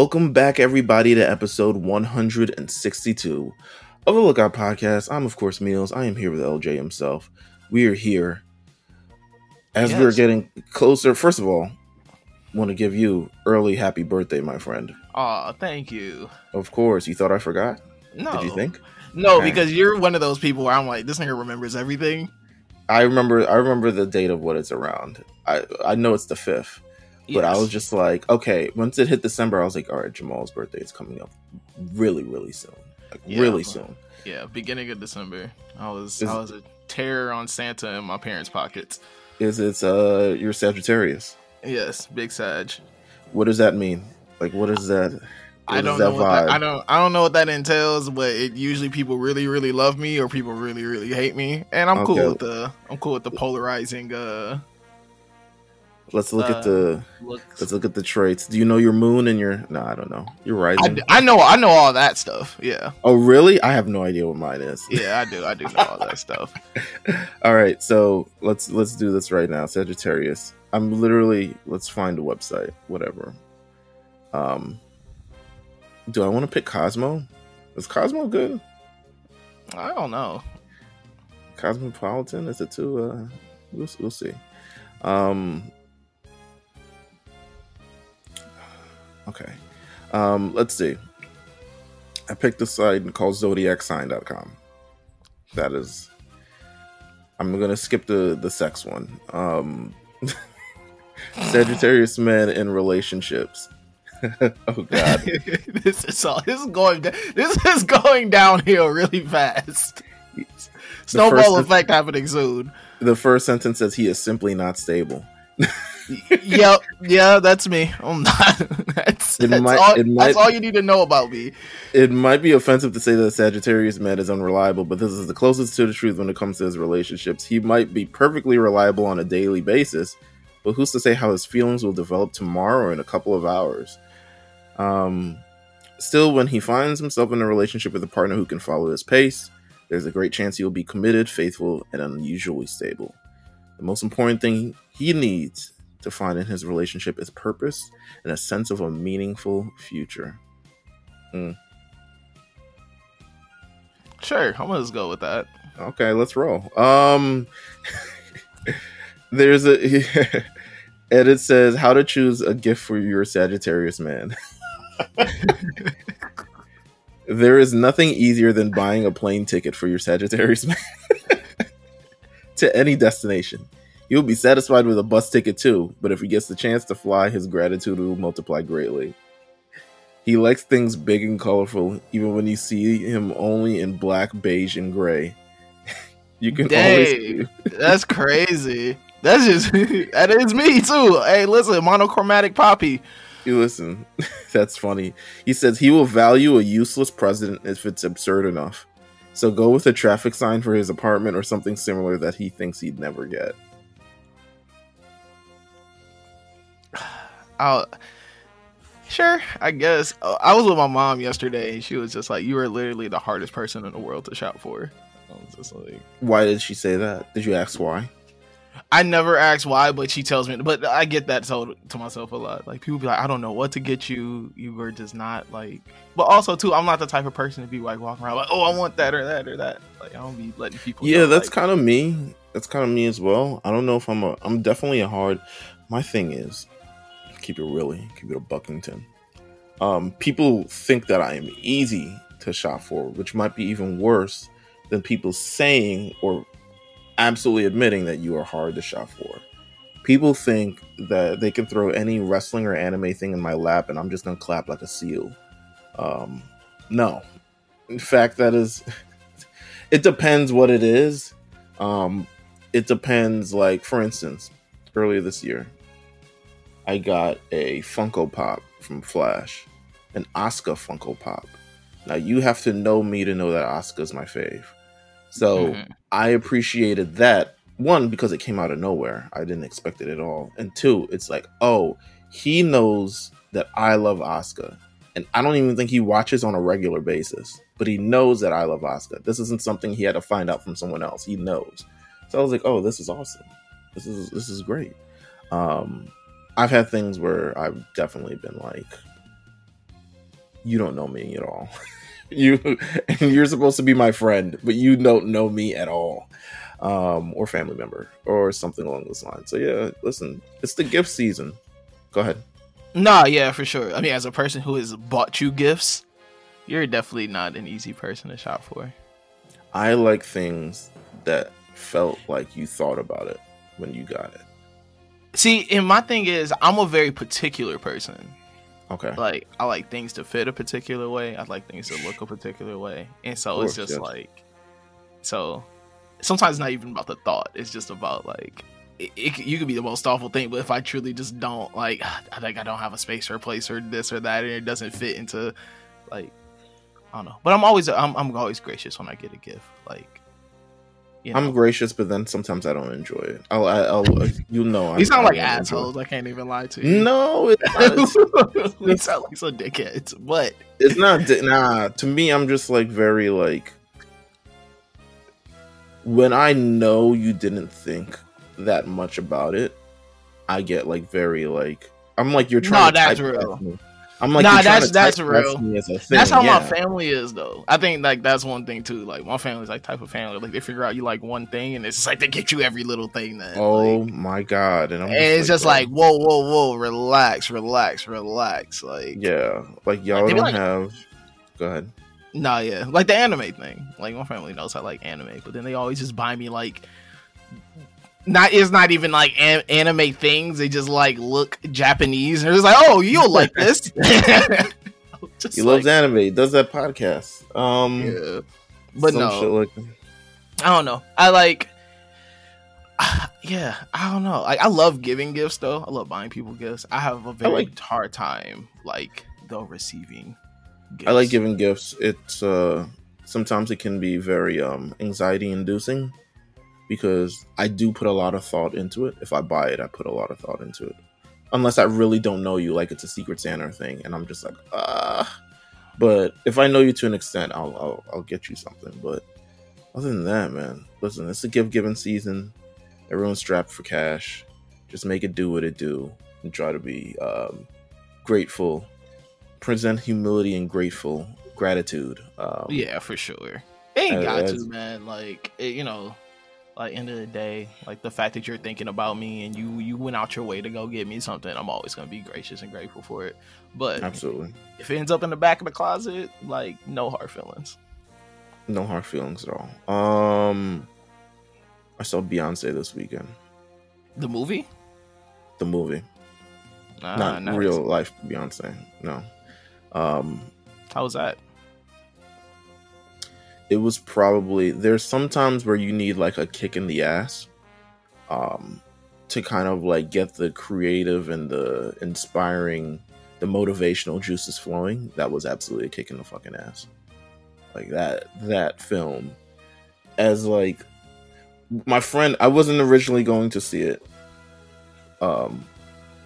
Welcome back, everybody, to episode 162 of the Lookout Podcast. I'm, of course, Meelz. I am here with LJ himself. We are here as we're getting closer. First of all, want to give you early happy birthday, my friend. Aw, thank you. Of course, you thought I forgot? No. Did you think? No, Okay. because you're one of those people where I'm like, this nigga remembers everything. I remember. I remember the date of what it's around. I I know it's the fifth, but I was just like, okay. Once it hit December, I was like, all right, Jamal's birthday is coming up really, really soon. Like Yeah. really soon. yeah, beginning of December. I was Is- I was a terror on Santa in my parents' pockets. Is it's uh your Sagittarius? Yes, big Sag. What does that mean? Like, what is that? What I don't that know what that. I don't I don't know what that entails, but it usually people really really love me or people really really hate me, and I'm Okay. cool with the I'm cool with the polarizing uh Let's look uh, at the looks. let's look at the traits. Do you know your moon and your? No, I don't know. Your I, rising. d- I know I know all that stuff. Yeah, oh, really? I have no idea what mine is. yeah, I do I do know all that stuff. All right, so let's let's do this right now. Sagittarius. I'm literally. Let's find a website. Whatever. Um. Do I want to pick Cosmo? Is Cosmo good? I don't know. Cosmopolitan? Is it too? Uh, we'll we'll see. Um. Okay. Um. Let's see. I picked a site called ZodiacSign.com. That is. I'm gonna skip the the sex one. Um. Sagittarius men in relationships. oh God. this is all. This is going. This is going downhill really fast. Snowball effect happening soon. The first sentence says he is simply not stable. Yep. Yeah, that's me. I'm not. That's, that's, might- all, it that's all you need to know about me. It might be offensive to say that a Sagittarius man is unreliable, but this is the closest to the truth when it comes to his relationships. He might be perfectly reliable on a daily basis, but who's to say how his feelings will develop tomorrow or in a couple of hours? Um, still, when he finds himself in a relationship with a partner who can follow his pace, there's a great chance he will be committed, faithful, and unusually stable. The most important thing he needs to find in his relationship is purpose and a sense of a meaningful future. Sure, I'm gonna just go with that. Okay, let's roll. Um, there's a edit says how to choose a gift for your Sagittarius man. there is nothing easier than buying a plane ticket for your Sagittarius man to any destination. He'll be satisfied with a bus ticket too, but if he gets the chance to fly, his gratitude will multiply greatly. He likes things big and colorful, even when you see him only in black, beige, and gray. you can always Dang, that's crazy. That's just that is me too. Hey, listen, monochromatic poppy. You listen, that's funny. He says he will value a useless president if it's absurd enough. So go with a traffic sign for his apartment or something similar that he thinks he'd never get. I'll, sure, I guess. Uh, I was with my mom yesterday, and she was just like, "You are literally the hardest person in the world to shop for." I was just like, Why did she say that? Did you ask why? I never ask why, but she tells me. But I get that told to myself a lot. Like people be like, "I don't know what to get you. You were just not like." But also too, I'm not the type of person to be like walking around like, "Oh, I want that or that or that." Like I don't be letting people. Yeah, know, that's like, kind of me. That's kind of me as well. I don't know if I'm a. I'm definitely a hard. My thing is, keep it really, keep it a Buckington. Um, people think that I am easy to shop for, which might be even worse than people saying or absolutely admitting that you are hard to shop for. People think that they can throw any wrestling or anime thing in my lap and I'm just gonna clap like a seal. Um, no, in fact, that is. it depends what it is. Um, it depends. Like for instance, earlier this year, I got a Funko Pop from Flash, an Oscar Funko Pop. Now you have to know me to know that Oscar's my fave. So Mhm. I appreciated that one because it came out of nowhere. I didn't expect it at all. And two, it's like, oh, he knows that I love Oscar. And I don't even think he watches on a regular basis, but he knows that I love Oscar. This isn't something he had to find out from someone else. He knows. So I was like, oh, this is awesome. This is this is great. Um I've had things where I've definitely been like you don't know me at all. you and you're supposed to be my friend, but you don't know me at all. Um, or family member or something along those lines. So yeah, listen, it's the gift season. Go ahead. Nah, yeah, for sure. I mean, as a person who has bought you gifts, you're definitely not an easy person to shop for. I like things that felt like you thought about it when you got it. See, and my thing is, I'm a very particular person. Okay. Like, I like things to fit a particular way. I like things to look a particular way, and so Of it's just yes. like, so sometimes it's not even about the thought. It's just about like. It, it, you could be the most awful thing, but if I truly just don't like, I think I don't have a space or a place or this or that, and it doesn't fit into, like, I don't know. But I'm always, I'm, I'm always gracious when I get a gift. Like, you know. I'm gracious, but then sometimes I don't enjoy it. I'll, I- I'll, uh, you know, You sound like don't enjoy it. assholes. I can't even lie to you. No, it's not. It's, we sound like some dickheads. What? it's not. Nah, to me, I'm just like very like when I know you didn't think that much about it, I get like very like I'm like you're trying. No, to that's real. I'm like Nah, that's- that's real. me as a thing, That's how yeah. my family is, though. I think like that's one thing too. Like my family's like type of family. Like they figure out you like one thing, and it's just like they get you every little thing. Then, Oh like, my god! And I'm and it's just bro, like whoa, whoa, whoa, relax, relax, relax. Like, yeah, like y'all be don't like- have. Go ahead. nah, yeah, like the anime thing. Like my family knows I like anime, but then they always just buy me like. Not it's not even like an- anime things. They just like look Japanese, and it's like, oh, you'll like this. Just He like- loves anime. He does that podcast. Um, Yeah. But no. like I don't know. I like yeah, I don't know. Like I love giving gifts though. I love buying people gifts. I have a very like- hard time like though receiving gifts. I like giving gifts. It's uh sometimes it can be very um anxiety inducing because I do put a lot of thought into it. If I buy it, I put a lot of thought into it. Unless I really don't know you, like it's a secret Santa thing, and I'm just like, ah. But if I know you to an extent, I'll I'll, I'll get you something. But other than that, man, listen, it's a gift giving season. Everyone's strapped for cash. Just make it do what it do, and try to be um, grateful present humility and grateful gratitude. Um, Yeah, for sure. Ain't got to, man. Like it, you know, like end of the day, like the fact that you're thinking about me and you you went out your way to go get me something, I'm always gonna be gracious and grateful for it. But absolutely. if it ends up in the back of the closet, like no hard feelings. No hard feelings at all. Um, I saw Beyonce this weekend. The movie? The movie, Nah, not nice. real life Beyonce. No. Um, How was that? It was probably there's sometimes where you need like a kick in the ass um to kind of like get the creative and the inspiring the motivational juices flowing that was absolutely a kick in the fucking ass. Like that that film as like my friend i wasn't originally going to see it um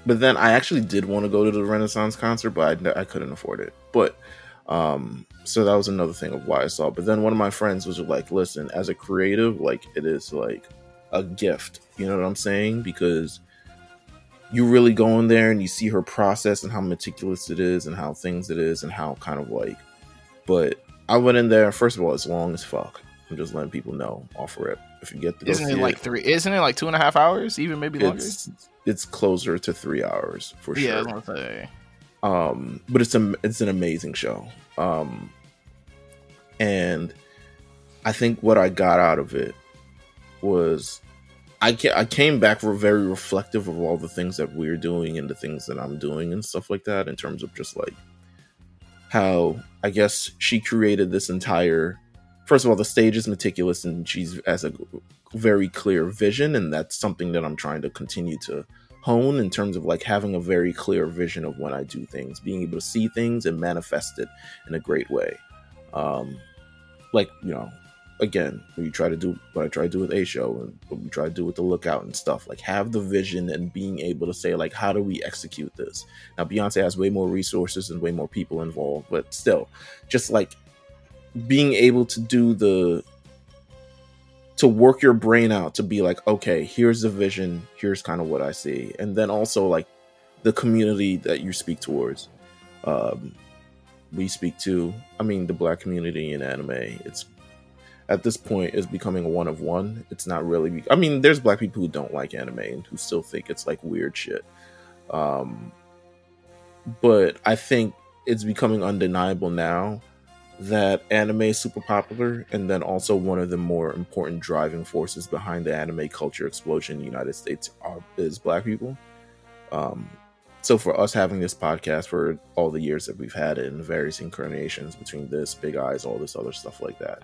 but then i actually did want to go to the renaissance concert but i, I couldn't afford it. But um, so that was another thing of why I saw. it. But then one of my friends was like, "Listen, as a creative, like it is like a gift." You know what I'm saying? Because you really go in there and you see her process and how meticulous it is and how things it is and how kind of like. But I went in there. First of all, it's long as fuck. I'm just letting people know off rip. If you get go Isn't it like three? Isn't it like two and a half hours? Even maybe longer. it's it's closer to three hours for yeah, I sure. Um but it's a it's an amazing show. Um and i think what i got out of it was i ca- i came back very reflective of all the things that we're doing and the things that i'm doing and stuff like that in terms of just like how i guess she created this entire first of all the stage is meticulous and she's has a very clear vision and that's something that i'm trying to continue to hone in terms of like having a very clear vision of when I do things, being able to see things and manifest it in a great way. Um, like you know, again, you try to do what I try to do with a show and what we try to do with the lookout and stuff, like have the vision and being able to say like, how do we execute this? Now, Beyonce has way more resources and way more people involved, but still, just like being able to do the to work your brain out to be like okay here's the vision here's kind of what i see and then also like the community that you speak towards um we speak to. I mean, the black community in anime. It's at this point is becoming one of one. It's not really. I mean, there's black people who don't like anime and who still think it's like weird shit. Um, but I think it's becoming undeniable now that anime is super popular, and then also one of the more important driving forces behind the anime culture explosion in the United States are, is black people. Um, so for us having this podcast for all the years that we've had in various incarnations between this, Big Eyes, all this other stuff like that,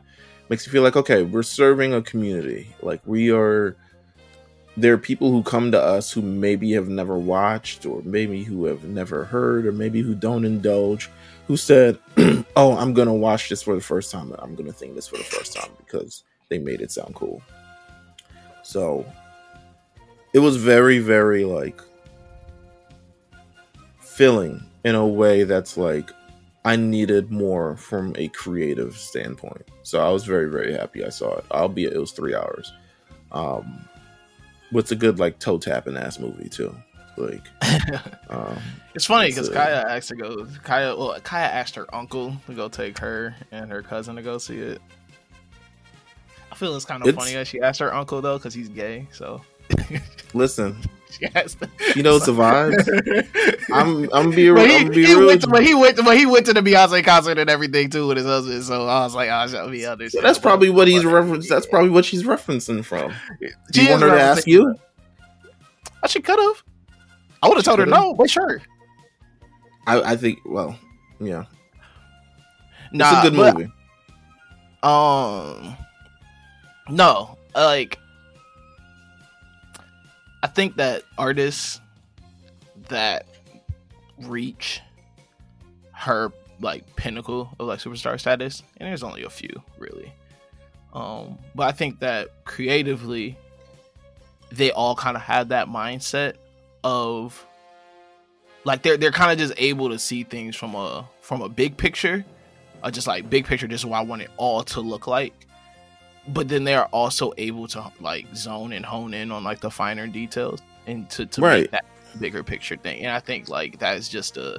makes you feel like okay, we're serving a community. Like we are. There are people who come to us who maybe have never watched, or maybe who have never heard, or maybe who don't indulge, who said, "Oh, I'm gonna watch this for the first time. I'm gonna think this for the first time because they made it sound cool." So it was very, very like filling in a way that's like I needed more from a creative standpoint. So I was very, very happy I saw it. Albeit it was three hours. Um what's a good like toe tapping ass movie too. Like um, it's funny because Kaya asked to go Kaya well Kaya asked her uncle to go take her and her cousin to go see it. I feel it's kind of it's, funny that she asked her uncle though because he's gay. So listen, you know it's a vibe. I'm I'm be, but he, I'm be he went to, but he went to, but he went to the Beyonce concert and everything too with his husband. So I was like, oh, shall be understand. That's probably what he's referencing. That's probably what she's referencing from. Do you want her to ask you? I should cut have. I would have told her no, but sure. I, I think. Well, yeah. Nah, it's a good but, movie. Um, no, like I think that artists that reach her like pinnacle of like superstar status, and there's only a few really. Um, but I think that creatively, they all kind of had that mindset of like they're they're kind of just able to see things from a from a big picture, or just like big picture. This is what I want it all to look like, but then they are also able to like zone and hone in on like the finer details and to, to right. make that bigger picture thing. And I think like that is just a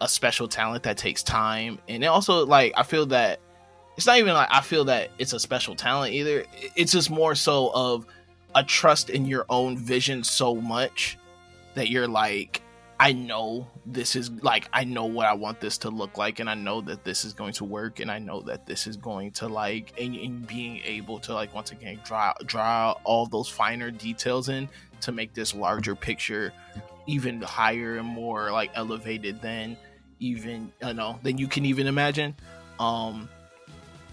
a special talent that takes time. And also like I feel that it's not even like I feel that it's a special talent either. It's just more so of a trust in your own vision so much that you're like I know this is like I know what I want this to look like and I know that this is going to work and I know that this is going to like and, and being able to like once again draw draw all those finer details in to make this larger picture even higher and more like elevated than even you know than you can even imagine. Um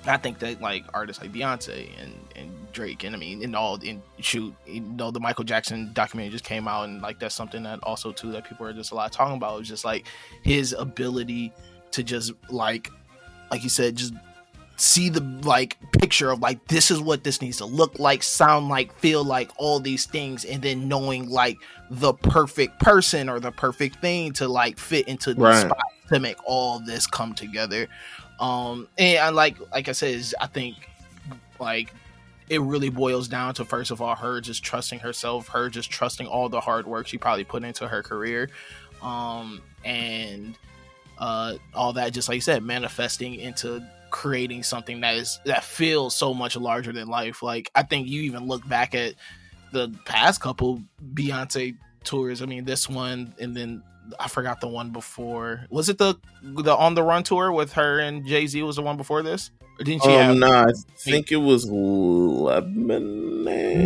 I think that like artists like Beyonce and and Drake, and I mean, in all, in shoot, you know, the Michael Jackson documentary just came out, and like that's something that also too that people are just a lot talking about. Is just like his ability to just like, like you said, just see the like picture of like this is what this needs to look like, sound like, feel like, all these things, and then knowing like the perfect person or the perfect thing to like fit into the right. spot to make all this come together. Um, and like like I said, I think like it really boils down to first of all her just trusting herself, her just trusting all the hard work she probably put into her career, um, and uh, all that. Just like you said, manifesting into creating something that is that feels so much larger than life. Like I think you even look back at the past couple Beyonce tours. I mean, this one, and then I forgot the one before. Was it the the on the run tour with her and Jay Z? Was the one before this? Or didn't she um, have? Nah, I think it was Lemonade.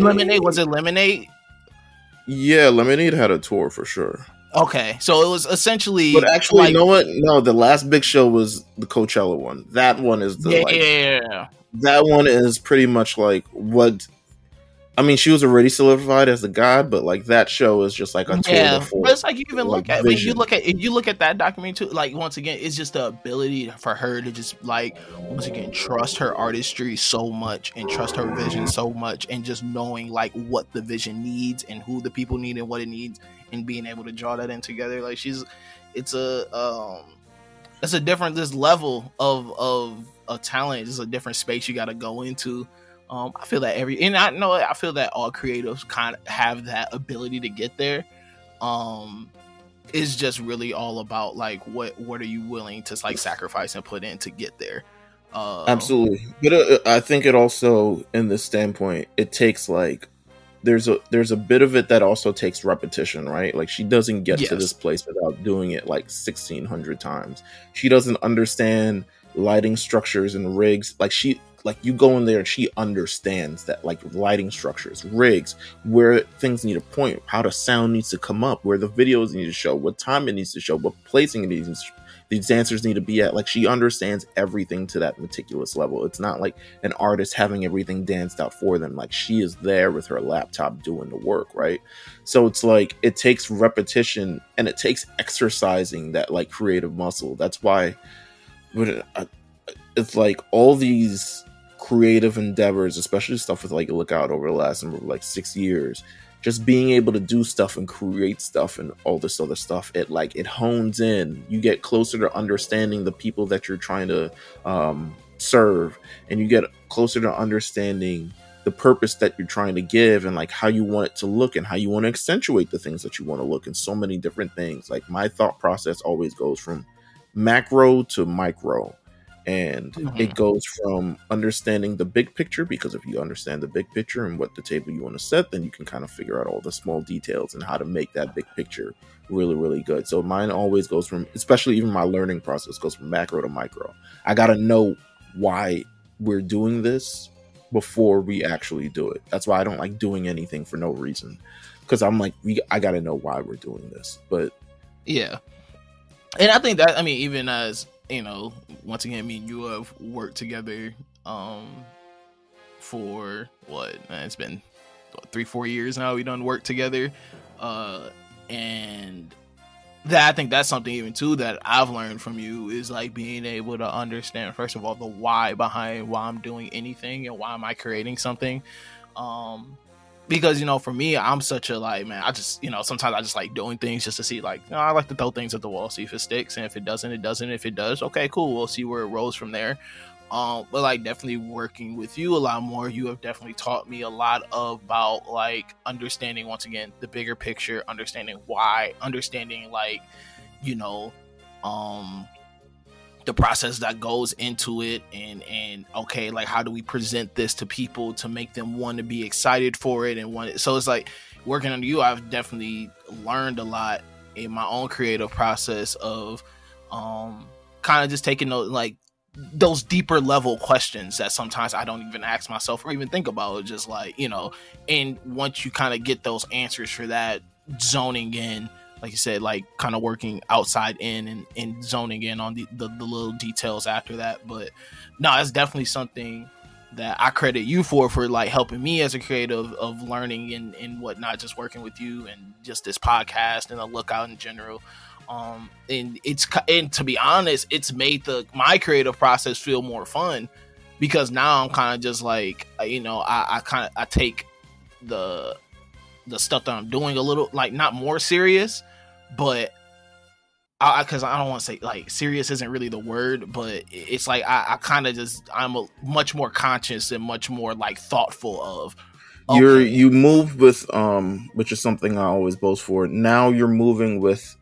Lemonade was it Lemonade? Yeah, Lemonade had a tour for sure. Okay, so it was essentially. But actually, like, you know what? No, the last big show was the Coachella one. That one is the yeah, like, yeah. That one is pretty much like what I mean, she was already solidified as a god, but like that show is just like a yeah. Before, but it's like you even like, look at when you look at if you look at that documentary too. Like once again, it's just the ability for her to just like once again trust her artistry so much and trust her vision so much, and just knowing like what the vision needs and who the people need and what it needs, and being able to draw that in together. Like she's, it's a um, it's a different this level of of a talent. It's a different space you got to go into um, I feel that every and I know I feel that all creatives kind of have that ability to get there. Um, it's just really all about like what what are you willing to like sacrifice and put in to get there. Uh, Absolutely, but uh, I think it also, in this standpoint, it takes like there's a there's a bit of it that also takes repetition, right? Like she doesn't get yes. to this place without doing it like sixteen hundred times. She doesn't understand lighting structures and rigs. Like she like you go in there and she understands that like lighting structures, rigs, where things need to point, how the sound needs to come up, where the videos need to show, what time it needs to show, what placing it needs to these dancers need to be at. Like she understands everything to that meticulous level. It's not like an artist having everything danced out for them. Like she is there with her laptop doing the work, right? So it's like it takes repetition and it takes exercising that like creative muscle. That's why uh, it's like all these creative endeavors, especially stuff with like Lookout over the last like six years, just being able to do stuff and create stuff and all this other stuff it like it hones in. You get closer to understanding the people that you're trying to um, serve and you get closer to understanding the purpose that you're trying to give and like how you want it to look and how you want to accentuate the things that you want to look and so many different things. Like my thought process always goes from macro to micro and mm-hmm. it goes from understanding the big picture because if you understand the big picture and what the table you want to set then you can kind of figure out all the small details and how to make that big picture really really good. So mine always goes from especially even my learning process goes from macro to micro. I got to know why we're doing this before we actually do it. That's why i don't like doing anything for no reason. Because i'm like we, i got to know why we're doing this but yeah. And i think that i mean even as you know, once again, me and you have worked together um for what? It's been what, three, four years now. We done work together, uh, and that I think that's something even too that I've learned from you is like being able to understand first of all the why behind why I'm doing anything and why am I creating something. Um, because you know for me i'm such a like man i just you know sometimes i just like doing things just to see like you know, i like to throw things at the wall see if it sticks and if it doesn't it doesn't if it does okay cool we'll see where it rolls from there. Um but like definitely working with you a lot more you have definitely taught me a lot about like understanding once again the bigger picture understanding why understanding like you know um the process that goes into it and and okay like how do we present this to people to make them want to be excited for it and want it so it's like working under you i've definitely learned a lot in my own creative process of um kind of just taking those like those deeper level questions that sometimes I don't even ask myself or even think about. Just like, you know, and once you kind of get those answers for that, zoning in like you said, like kind of working outside in and, and zoning in on the, the, the little details after that. But no, it's definitely something that I credit you for for like helping me as a creative of learning and, and whatnot, just working with you and just this podcast and the lookout in general. Um, and it's and to be honest, it's made the my creative process feel more fun because now I'm kind of just like you know I, I kind of I take the the stuff that I'm doing a little like not more serious, but I because I, I, don't want to say like serious isn't really the word, but it's like I, I kind of just I'm a, much more conscious and much more like thoughtful of. Okay. You're you move with um, which is something I always boast for. Now you're moving with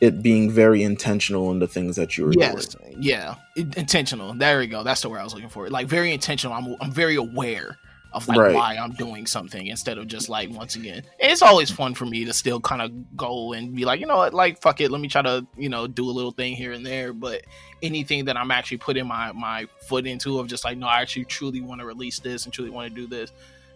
it being very intentional in the things that you're yes, doing. Yeah, intentional. There we go. That's the word I was looking for. Like very intentional. I'm I'm very aware of like right. why I'm doing something instead of just like once again. It's always fun for me to still kind of go and be like, you know what, like fuck it, let me try to you know do a little thing here and there. But anything that I'm actually putting my my foot into of just like, no, I actually truly want to release this and truly want to do this.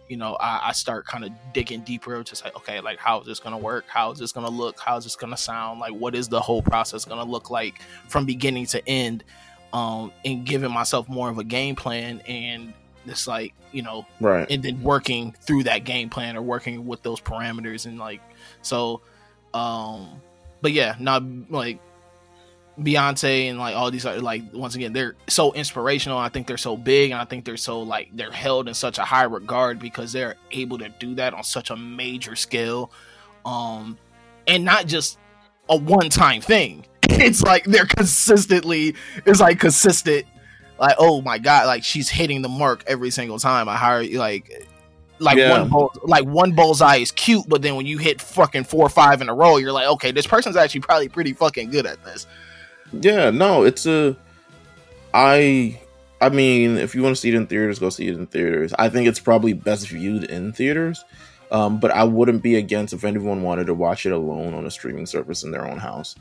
You know, I, I start kind of digging deeper, just like, okay, like how is this gonna work? How is this gonna look? How is this gonna sound? Like, what is the whole process gonna look like from beginning to end? Um, and giving myself more of a game plan and it's like you know right and then working through that game plan or working with those parameters and like so um but yeah not like Beyonce and like all these are like once again they're so inspirational. I think they're so big and I think they're so like they're held in such a high regard because they're able to do that on such a major scale. Um and not just a one time thing. It's like they're consistently it's like consistent like oh my god like she's hitting the mark every single time i hire like like Yeah. one bull, like one bullseye is cute, but then when you hit fucking four or five in a row, you're like, okay, this person's actually probably pretty fucking good at this. Yeah, no, it's a. I, I mean, if you want to see it in theaters, go see it in theaters. I think it's probably best viewed in theaters, um, but I wouldn't be against if anyone wanted to watch it alone on a streaming service in their own house.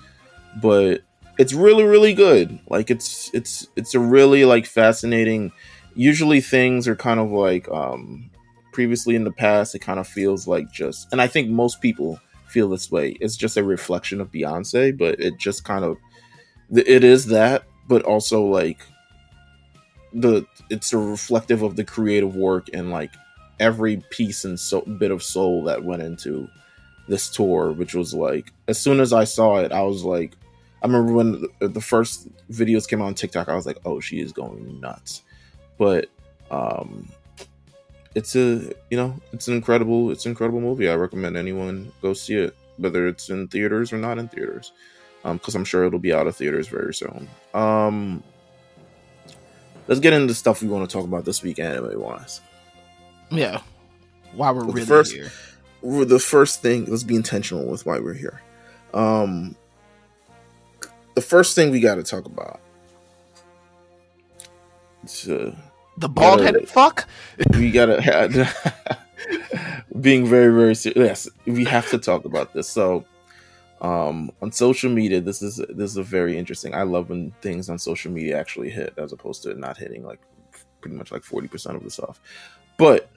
But it's really, really good. Like it's it's it's a really like fascinating. Usually things are kind of like um, previously in the past. It kind of feels like just, and I think most people feel this way. It's just a reflection of Beyonce, but it just kind of it is that but also like the it's a reflective of the creative work and like every piece and so bit of soul that went into this tour which was like as soon as i saw it i was like i remember when the, first videos came out on tiktok i was like oh she is going nuts but um it's a you know it's an incredible it's an incredible movie i recommend anyone go see it whether it's in theaters or not in theaters because I'm sure it'll be out of theaters very soon. Um, let's get into stuff we want to talk about this week, anime wise. Yeah, why we're Well, really first- here. The first thing, let's be intentional with why we're here. Um, the first thing we got to talk about. Uh, The bald headed fuck. we gotta being very very serious. Yes, we have to talk about this. So, um, on social media, this is this is a very interesting. I love when things on social media actually hit, as opposed to not hitting like pretty much like forty percent of the stuff. But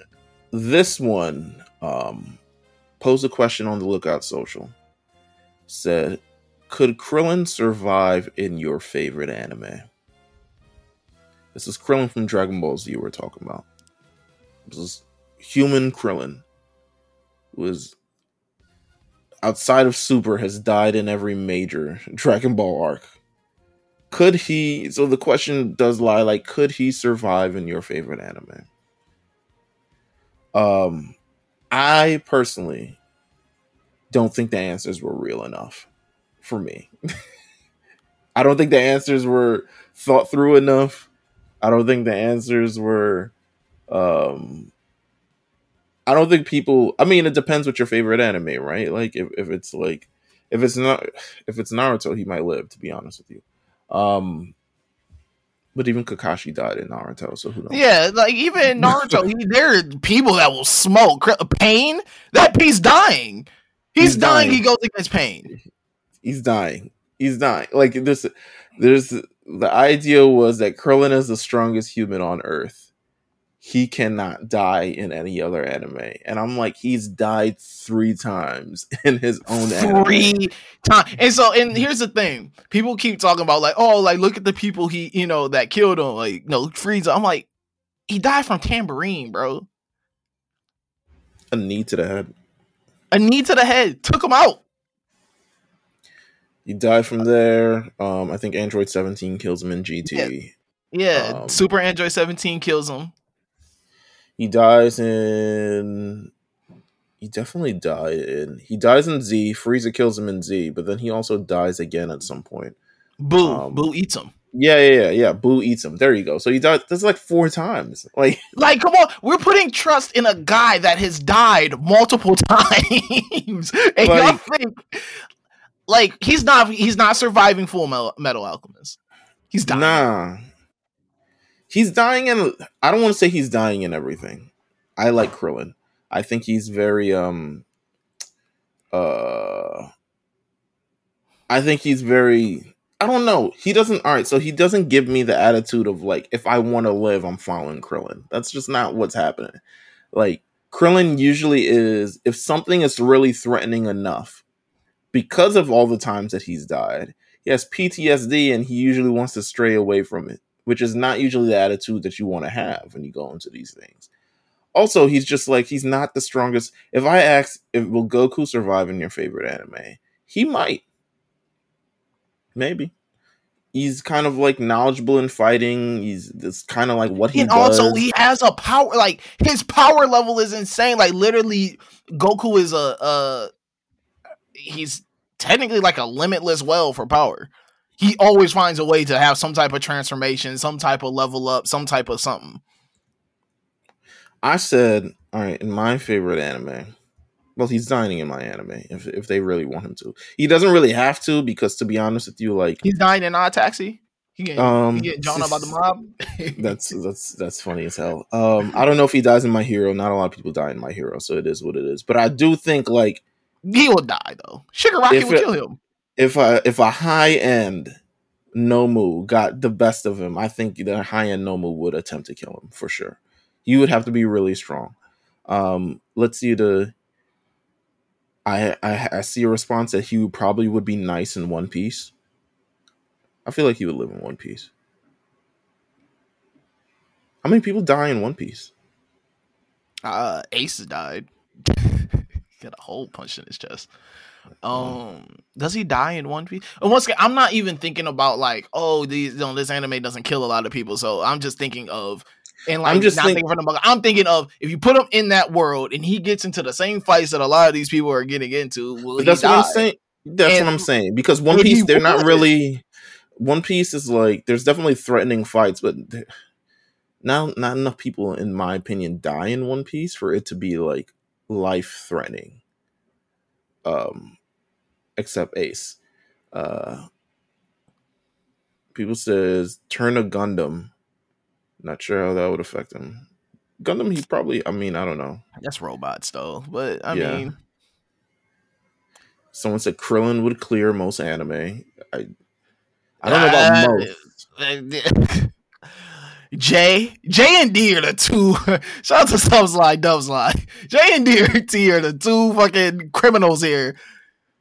this one um, posed a question on the Lookout Social. Said, "Could Krillin survive in your favorite anime?" This is Krillin from Dragon Ball Z we're talking about. This is human Krillin, who is outside of Super has died in every major Dragon Ball arc. Could he? So the question does lie like, could he survive in your favorite anime? Um, I personally don't think the answers were real enough for me. I don't think the answers were thought through enough. I don't think the answers were um I don't think people I mean it depends what your favorite anime, right? Like if, if it's like if it's not if it's Naruto, he might live, to be honest with you. Um but even Kakashi died in Naruto, so who knows? Yeah, like even in Naruto, he, there are people that will smoke. Pain, that he's dying. He's, He's dying. dying. He goes against pain. He's dying. He's dying. Like this there's the idea was that Krillin is the strongest human on earth. He cannot die in any other anime. And I'm like, he's died three times in his own anime. Three times. And so, and here's the thing: people keep talking about like, oh, like look at the people he, you know, that killed him. Like, no, Frieza. I'm like, he died from tambourine, bro. A knee to the head. A knee to the head took him out. He died from there. Um, I think Android 17 kills him in GT. Yeah, Um, Super Android 17 kills him. He dies in. He definitely died in. He dies in Z. Frieza kills him in Z, but then he also dies again at some point. Boo, um, Boo eats him. Yeah, yeah, yeah, yeah. Boo eats him. There you go. So he died. That's like four times. Like, Like, come on, we're putting trust in a guy that has died multiple times, and y'all Like- think like he's not he's not surviving Full Metal, metal Alchemist. He's dying. nah. He's dying in. I don't want to say he's dying in everything. I like Krillin. I think he's very um. Uh. I think he's very. I don't know. He doesn't. All right. So he doesn't give me the attitude of like, if I want to live, I'm following Krillin. That's just not what's happening. Like Krillin usually is. If something is really threatening enough, because of all the times that he's died, he has PTSD, and he usually wants to stray away from it, which is not usually the attitude that you want to have when you go into these things. Also, he's just like he's not the strongest. If I ask, if will Goku survive in your favorite anime, he might. Maybe. He's kind of like knowledgeable in fighting. He's this kind of like what he and does. also he has a power like his power level is insane. Like literally, Goku is a uh he's technically like a limitless well for power. He always finds a way to have some type of transformation, some type of level up, some type of something. I said, all right, in my favorite anime, well, he's dining in my anime if if they really want him to. He doesn't really have to because, to be honest with you, like he's dying in Odd Taxi. He getting, um, he getting John about the mob. that's that's that's funny as hell. Um, I don't know if he dies in My Hero. Not a lot of people die in My Hero, so it is what it is. But I do think like he will die though. Sugar Shigaraki will it, kill him. If a if a high end Nomu got the best of him, I think the high end Nomu would attempt to kill him for sure. You would have to be really strong. Um, let's see the. I, I I see a response that he probably would be nice in One Piece. I feel like he would live in One Piece. How many people die in One Piece? Uh, Ace died. Got a hole punched in his chest. Um, does he die in One Piece? And once again, I'm not even thinking about like, oh, these, you know, this anime doesn't kill a lot of people. So I'm just thinking of, and like, I'm just thinking from the I'm thinking of if you put him in that world and he gets into the same fights that a lot of these people are getting into. Will that's what die? I'm saying. That's and what I'm saying because One Piece, they're not really. One Piece is like there's definitely threatening fights, but not not enough people, in my opinion, die in One Piece for it to be like life threatening. Um, except Ace. Uh, people says turn a Gundam. Not sure how that would affect him. Gundam, he probably. I mean, I don't know. That's robots though, but I yeah. mean. Someone said Krillin would clear most anime. I I don't know about uh, most. J, J and D are the two. Shout out to Subslide, Dubslide. J and D are the two fucking criminals here.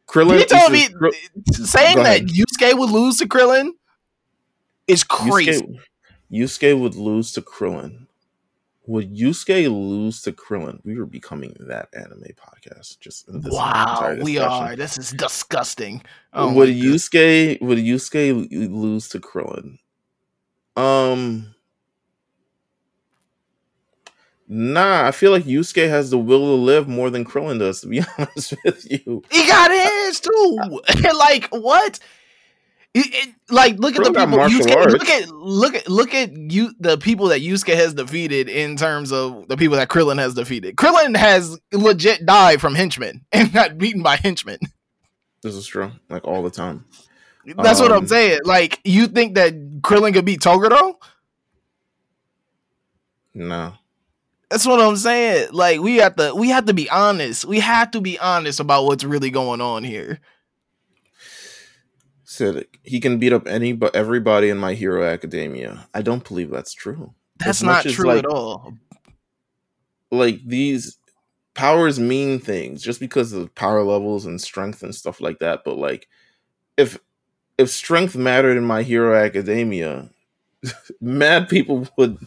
Krillin. You told me Kr- saying that Yusuke would lose to Krillin is crazy. Yusuke, Yusuke would lose to Krillin. Would Yusuke lose to Krillin? We were becoming that anime podcast. Just wow, we are. This is disgusting. Oh would Yusuke would Yusuke lose to Krillin? Um, Nah, I feel like Yusuke has the will to live more than Krillin does. To be honest with you, he got his too. like what? It, it, like look at the people. Yusuke, look at look at look at you. The people that Yusuke has defeated in terms of the people that Krillin has defeated. Krillin has legit died from henchmen and got beaten by henchmen. This is true. Like all the time. That's um, what I'm um, saying. Like you think that Krillin could beat Toguro? No. That's what I'm saying. Like we have to we have to be honest. We have to be honest about what's really going on here. Said he can beat up any but everybody in my Hero Academia. I don't believe that's true. That's not true like, at all. Like these powers mean things just because of power levels and strength and stuff like that. But like if if strength mattered in my Hero Academia, mad people would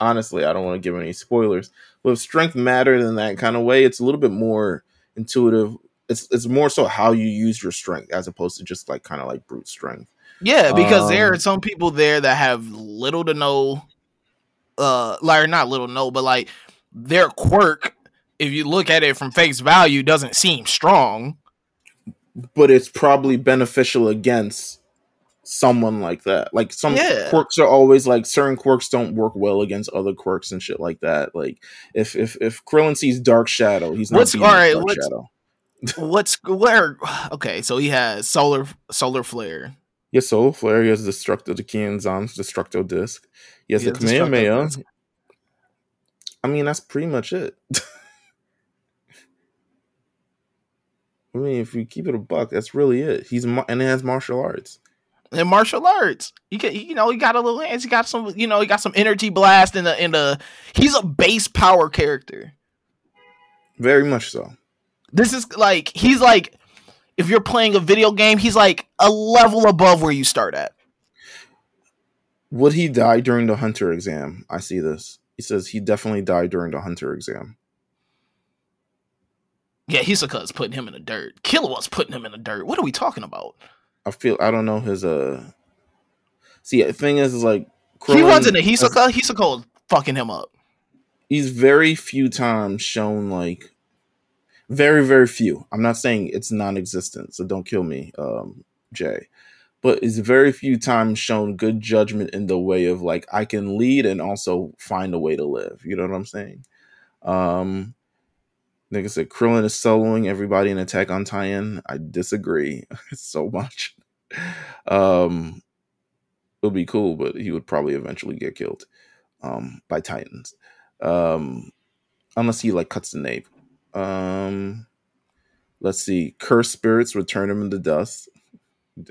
honestly, I don't want to give any spoilers. But if strength mattered in that kind of way, it's a little bit more intuitive. It's it's more so how you use your strength as opposed to just like kind of like brute strength. Yeah, because um, there are um, some people there that have little to no, uh, like not little no, but like their quirk, if you look at it from face value, doesn't seem strong. But it's probably beneficial against someone like that. Like some yeah. quirks are always like certain quirks don't work well against other quirks and shit like that. Like if if if Krillin sees Dark Shadow, he's not what's all right. Dark what's, Shadow. what's where? Okay, so he has solar solar flare. Has solar flare. He has destructo the Kienzan's destructo disc. He has he the Kamehameha. I mean, that's pretty much it. I mean, if you keep it a buck, that's really it. He's and he has martial arts in martial arts. He can, you know, he got a little hands. He got some, you know, he got some energy blast in the in the. He's a base power character. Very much so. This is like he's like, if you're playing a video game, he's like a level above where you start at. Would he die during the hunter exam? I see this. He says he definitely died during the hunter exam. Yeah, Hisoka's putting him in the dirt. Killua's putting him in the dirt. What are we talking about? I feel I don't know his uh. See, the thing is, is like Krillin, he runs he's Hisoka. cold fucking him up. He's very few times shown like very very few. I'm not saying it's non-existent, so don't kill me, um, Jay. But it's very few times shown good judgment in the way of like I can lead and also find a way to live. You know what I'm saying? Um, nigga said Krillin is soloing everybody in Attack on Titan. I disagree so much. Um, it would be cool, but he would probably eventually get killed um, by Titans. Um, unless he like cuts the nape. Um, let's see. Curse spirits return him into dust.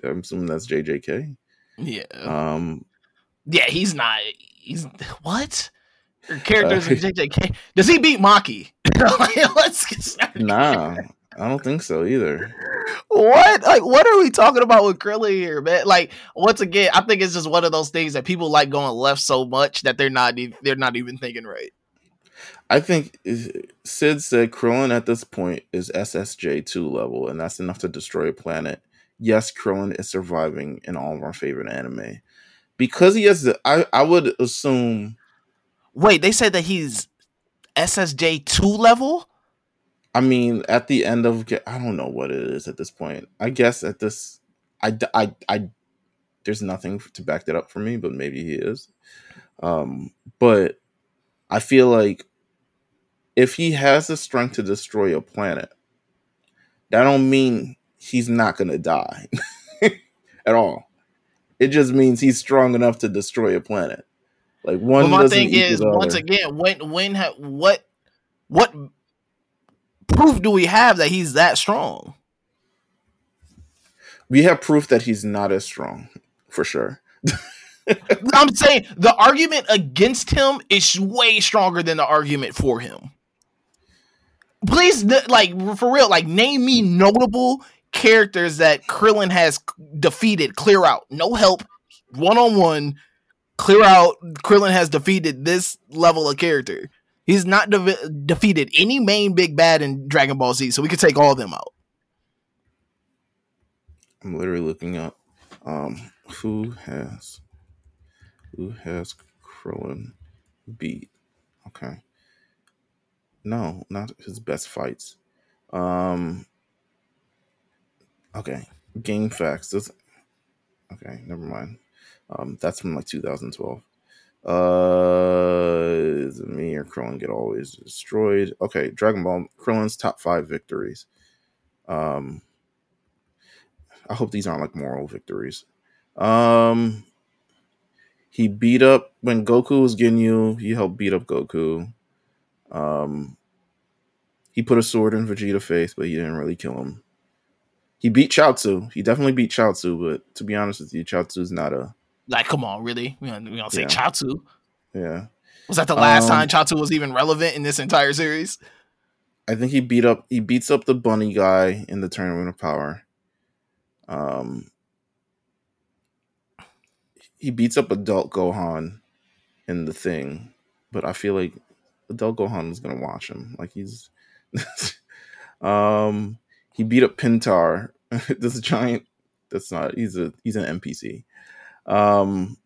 I'm assuming that's JJK. Yeah. Um, yeah, he's not. He's what? Your characters uh, in JJK. Does he beat Maki? Let's get started. Nah, I don't think so either. What? Like, what are we talking about with Krillin here, man? Like, once again, I think it's just one of those things that people like going left so much that they're not they're not even thinking right. I think Sid said Krillin at this point is SSJ two level, and that's enough to destroy a planet. Yes, Krillin is surviving in all of our favorite anime because he has. The, I I would assume. Wait, they said that he's SSJ two level. I mean, at the end of I don't know what it is at this point. I guess at this, I I I there's nothing to back that up for me, but maybe he is. Um, but I feel like if he has the strength to destroy a planet, that don't mean he's not gonna die at all. It just means he's strong enough to destroy a planet. Like one. Well, my thing is, once again, when when ha- what what proof do we have that he's that strong? We have proof that he's not as strong, for sure. I'm saying the argument against him is way stronger than the argument for him. Please, like for real, like name me notable characters that Krillin has defeated. Clear out, no help, one on one. Clear out. Krillin has defeated this level of character. He's not de- defeated any main big bad in Dragon Ball Z, so we could take all them out. I'm literally looking up um, who has who has Krillin beat. Okay. No, not his best fights. Um Okay. GameFAQs. This, okay, never mind. Um that's from like 2012. Uh, me or Krillin get always destroyed? Okay, Dragon Ball Krillin's top five victories. Um, I hope these aren't like moral victories. Um, he beat up when Goku was Ginyu. He helped beat up Goku. Um, he put a sword in Vegeta's face, but he didn't really kill him. He beat Chaozu. He definitely beat Chaozu, but to be honest with you, is not a like, come on, really? We don't, we don't say yeah. Chaozu. Yeah. Was that the last um, time Chaozu was even relevant in this entire series? I think he beat up he beats up the bunny guy in the tournament of power. Um he beats up adult Gohan in the thing, but I feel like adult Gohan is gonna watch him. Like he's um he beat up Pintar. this giant that's not he's a he's an NPC. Um,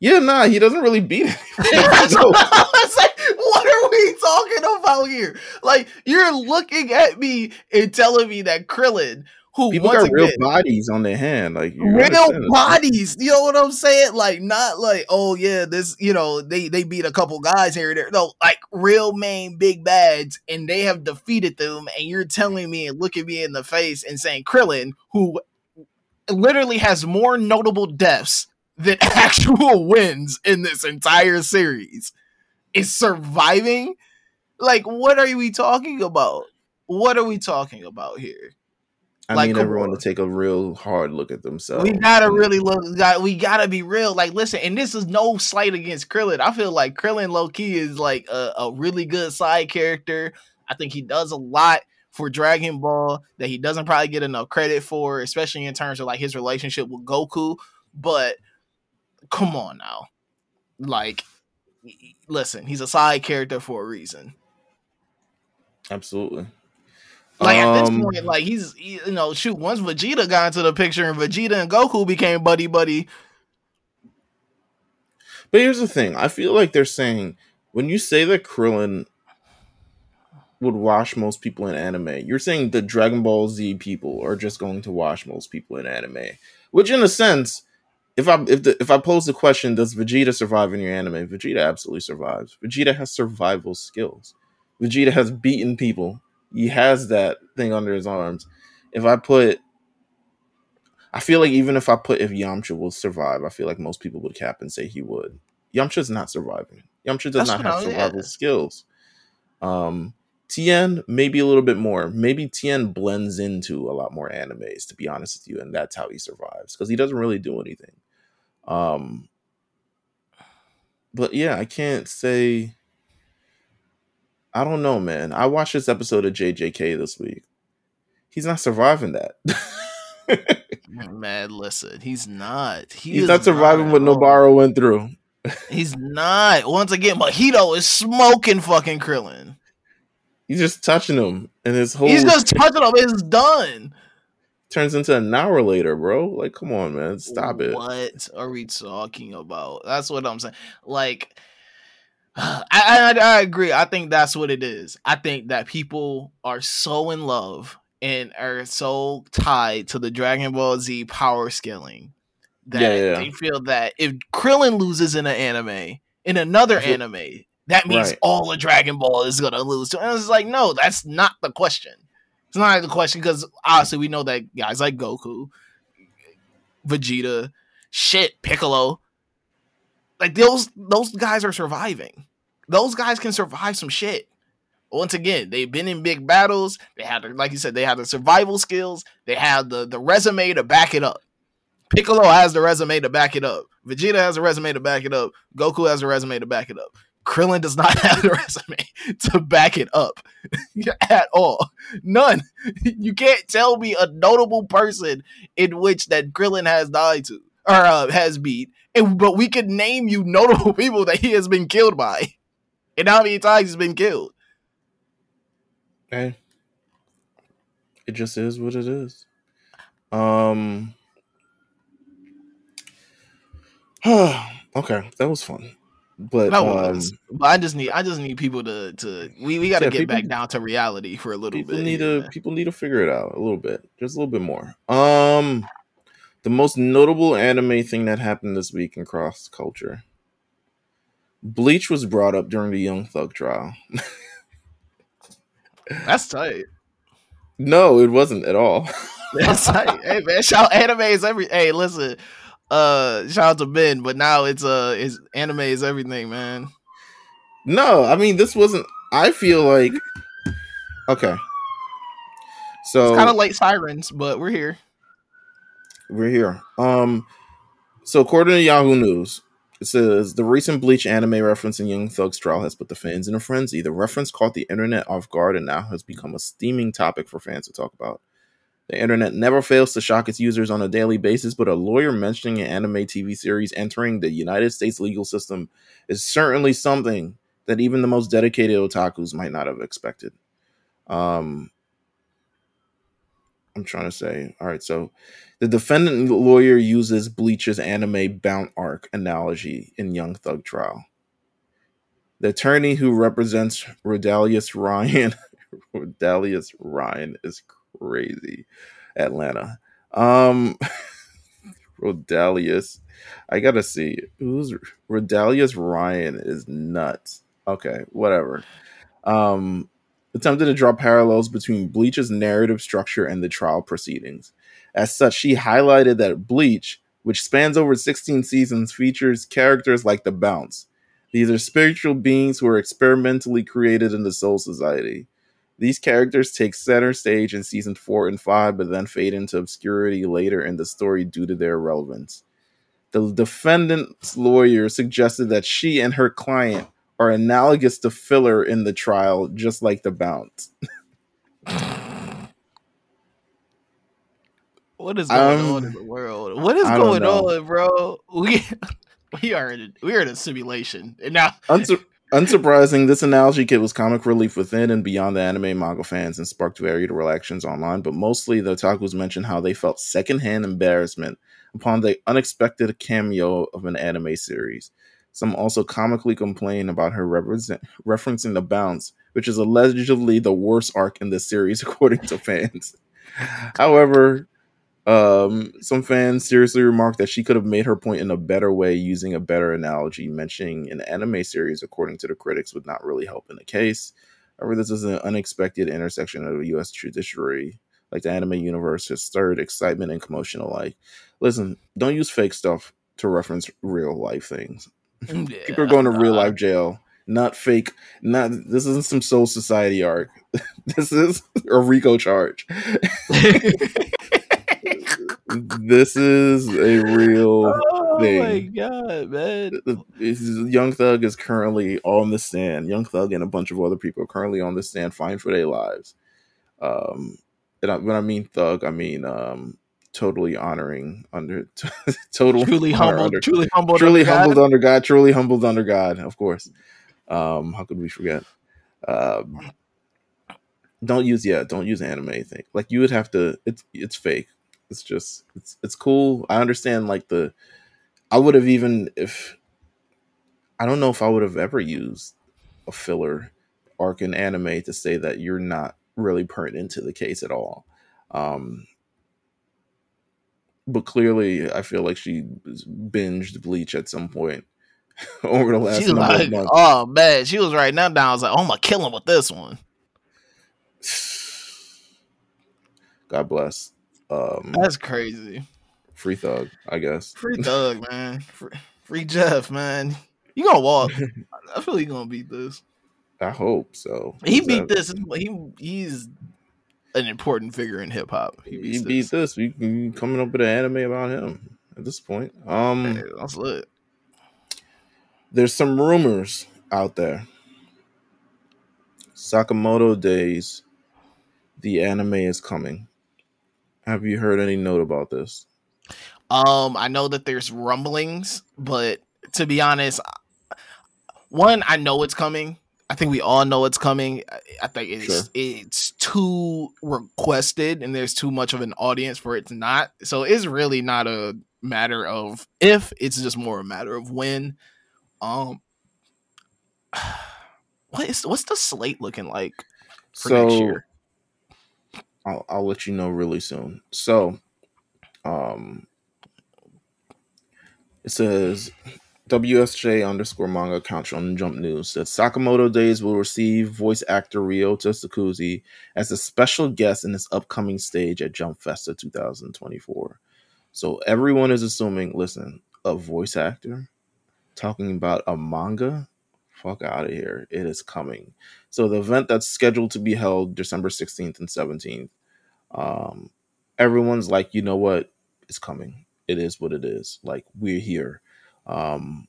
yeah, nah, he doesn't really beat it. like, what are we talking about here? Like, you're looking at me and telling me that Krillin, who people got again, real bodies on their hand, like real bodies. You know what I'm saying? Like, not like, oh yeah, this, you know, they they beat a couple guys here and there. No, like real main big bads, and they have defeated them. And you're telling me and looking me in the face and saying Krillin, who literally has more notable deaths than actual wins in this entire series is surviving. Like, what are we talking about? What are we talking about here? I like, need everyone on. to take a real hard look at themselves. We gotta really look. We gotta be real. Like, listen, and this is no slight against Krillin. I feel like Krillin low key is like a, a really good side character. I think he does a lot for Dragon Ball that he doesn't probably get enough credit for, especially in terms of like his relationship with Goku. But come on now. Like, listen, he's a side character for a reason. Absolutely. Like um, at this um, point, like he's he, you know, shoot, once Vegeta got into the picture and Vegeta and Goku became buddy buddy. But here's the thing: I feel like they're saying when you say that Krillin would wash most people in anime, you're saying the Dragon Ball Z people are just going to wash most people in anime, which in a sense if I if the, if I pose the question, does Vegeta survive in your anime? Vegeta absolutely survives. Vegeta has survival skills. Vegeta has beaten people. He has that thing under his arms. If I put I feel like even if I put if Yamcha will survive, I feel like most people would cap and say he would. Yamcha's not surviving. Yamcha does That's not have survival skills. Um, Tien maybe a little bit more. Maybe Tien blends into a lot more animes, to be honest with you, and that's how he survives because he doesn't really do anything. Um, but yeah, I can't say. I don't know, man. I watched this episode of JJK this week. He's not surviving that. man, listen, he's not. He he's not surviving not what Nobara went through. he's not. Once again, Mahito is smoking fucking Krillin. He's just touching him, and his whole he's just touching him. It's done. Turns into an hour later, bro. Like, come on, man, stop it. What are we talking about? That's what I'm saying. Like, I, I, I agree. I think that's what it is. I think that people are so in love and are so tied to the Dragon Ball Z power scaling that yeah, yeah. they feel that if Krillin loses in an anime, in another anime, that means right. all of Dragon Ball is gonna lose to. And it's like, no, that's not the question. It's not the question because obviously we know that guys like Goku, Vegeta, shit, Piccolo, like those those guys are surviving. Those guys can survive some shit. Once again, they've been in big battles. They have, like you said, they have the survival skills. They have the the resume to back it up. Piccolo has the resume to back it up. Vegeta has a resume to back it up. Goku has a resume to back it up. Krillin does not have the resume to back it up at all. None. You can't tell me a notable person in which that Krillin has died to or uh, has beat, and, but we could name you notable people that he has been killed by, and how many times he's been killed. Hey, it just is what it is. Um. okay, that was fun. But um, but I just need I just need people to to we, we got to yeah, get people, back down to reality for a little people bit. Need to people need to figure it out a little bit, just a little bit more. Um, the most notable anime thing that happened this week in cross culture. Bleach was brought up during the Young Thug trial. That's tight. No, it wasn't at all. That's tight. Hey man, shout anime is every. Hey, listen uh shout out to Ben, but now it's uh is anime is everything, man. No, I mean this wasn't I feel like okay. So it's kind of late sirens, but we're here. We're here. Um so according to Yahoo News, it says the recent Bleach anime reference in Young Thug's trial has put the fans in a frenzy. The reference caught the internet off guard and now has become a steaming topic for fans to talk about. The internet never fails to shock its users on a daily basis, but a lawyer mentioning an anime TV series entering the United States legal system is certainly something that even the most dedicated otakus might not have expected. Um, I'm trying to say, all right, so the defendant lawyer uses Bleach's anime Bount arc analogy in Young Thug trial. The attorney who represents Rodalius Ryan, Rodalius Ryan is crazy. Atlanta. Um Rodalius. I gotta see. Who's Rodalius Ryan is nuts. Okay, whatever. Um attempted to draw parallels between Bleach's narrative structure and the trial proceedings. As such, she highlighted that Bleach, which spans over 16 seasons, features characters like the Bounts. These are spiritual beings who are experimentally created in the Soul Society. These characters take center stage in season four and five, but then fade into obscurity later in the story due to their relevance. The defendant's lawyer suggested that she and her client are analogous to filler in the trial, just like the bounts. what is going um, on in the world? What is going on, bro? We we are in a, we are in a simulation, and now Unsur- Unsurprising, this analogy kit was comic relief within and beyond the anime manga fans and sparked varied reactions online, but mostly the otakus mentioned how they felt secondhand embarrassment upon the unexpected cameo of an anime series. Some also comically complain about her referencing the bounts, which is allegedly the worst arc in the series, according to fans. However, um, some fans seriously remarked that she could have made her point in a better way using a better analogy. Mentioning an anime series, according to the critics, would not really help in the case. However, this is an unexpected intersection of the U.S. judiciary, like the anime universe, has stirred excitement and commotion alike. Listen, don't use fake stuff to reference real life things. Yeah, People are going to real life jail, not fake. Not this isn't some Soul Society arc. this is a RICO charge. This is a real thing. Oh my god, man! Young Thug is currently on the stand. Young Thug and a bunch of other people are currently on the stand, fighting for their lives. Um, and I, when I mean Thug, I mean um, totally honoring under total Truly humbled, under- truly humbled, truly under God. humbled under God, truly humbled under God, of course. Um, how could we forget? Um, don't use yeah, don't use anime thing. Like you would have to. It's it's fake. It's just it's it's cool. I understand like the. I would have even if. I don't know if I would have ever used a filler arc in anime to say that you're not really pertinent to the case at all. Um, but clearly, I feel like she binged Bleach at some point over the last She's like, of months. oh man, she was writing that down. I was like, oh, I'm gonna kill him with this one. God bless. Um, That's crazy. free thug, I guess. Free thug, man. Free, free Jeff, man. You gonna walk? I feel he gonna beat this. I hope so. He beat that- this. He he's an important figure in hip hop. He He beats beat this. We we coming up with an anime about him at this point. Um, Hey, That's lit. there's some rumors out there. Sakamoto Days, the anime is coming. Have you heard any note about this? Um, I know that there's rumblings, but to be honest, one, I know it's coming. I think we all know it's coming. I- think it's Sure. it's too requested, and there's too much of an audience for it to not. So it's really not a matter of if; it's just more a matter of when. Um, what is what's the slate looking like for next year? I'll, I'll let you know really soon. So, um, it says WSJ underscore manga account on Jump News that Sakamoto Days will receive voice actor Ryota Sakuzi as a special guest in its upcoming stage at Jump Festa 2024. So everyone is assuming, listen, a voice actor talking about a manga. Fuck out of here. It is coming. So the event that's scheduled to be held December 16th and 17th, um, everyone's like, you know what? It's coming. It is what it is. Like we're here. Um,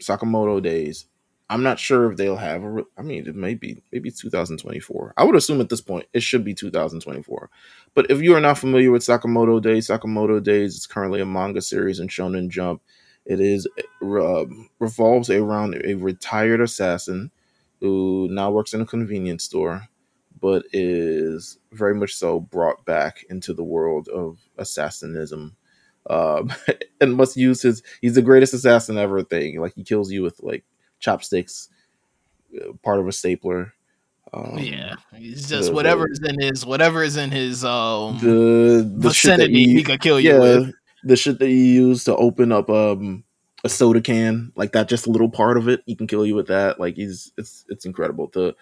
Sakamoto Days. I'm not sure if they'll have a. Re- I mean, it may be maybe 2024. I would assume at this point it should be 2024. But if you are not familiar with Sakamoto Days, Sakamoto Days is currently a manga series in Shonen Jump. It is um, revolves around a retired assassin who now works in a convenience store, but is very much so brought back into the world of assassinism. Um, and must use his he's the greatest assassin ever thing. Like he kills you with like chopsticks, uh, part of a stapler. Um, yeah, it's just the- whatever the- is in his whatever is in his um the the that vicinity. you, he could kill you yeah, with. The shit that you use to open up um a soda can, like that, just a little part of it, he can kill you with that. Like he's it's it's incredible. The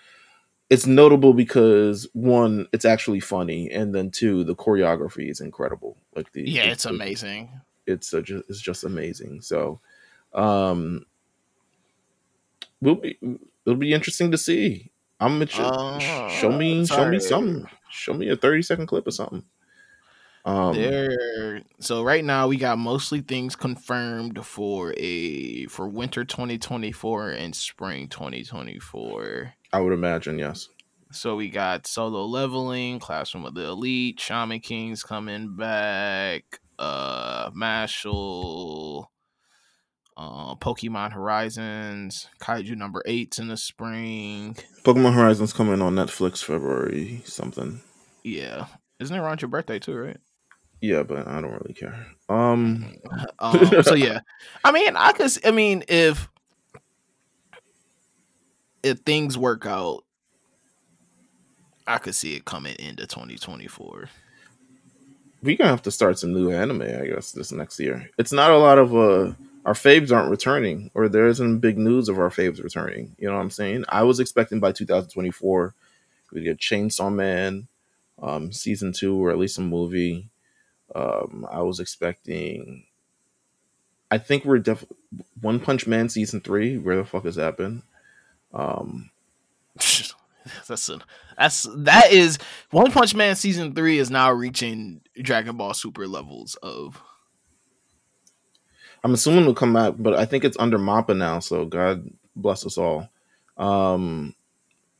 it's notable because one, it's actually funny, and then two, the choreography is incredible. Like the Yeah, it's amazing. It's a, ju- it's just amazing. So, um, we'll be it'll be interesting to see. I'm Uh, show me show me sorry. something. Show me a 30 second clip or something. Um, there. So right now we got mostly things confirmed for a for winter 2024 and spring 2024. I would imagine, yes. So we got solo leveling, classroom of the elite, shaman kings coming back, uh, Mashle, uh, Pokemon Horizons, Kaiju number eight's in the spring. Pokemon Horizons coming on Netflix February something. Yeah, isn't it around your birthday too, right? Yeah, but I don't really care. Um, um, so yeah, I mean, I could. I mean, if if things work out, I could see it coming into 2024. we're gonna have to start some new anime, I guess, this next year. It's not a lot of uh our faves aren't returning, or there isn't big news of our faves returning. You know what I'm saying? I was expecting by 2024 we'd get Chainsaw Man um, season two, or at least a movie. Um, I was expecting. I think we're def One Punch Man season three. Where the fuck has that been? Um, that's that's that is One Punch Man season three is now reaching Dragon Ball Super levels of. I'm assuming it'll come out, but I think it's under Mappa now. So God bless us all. Um,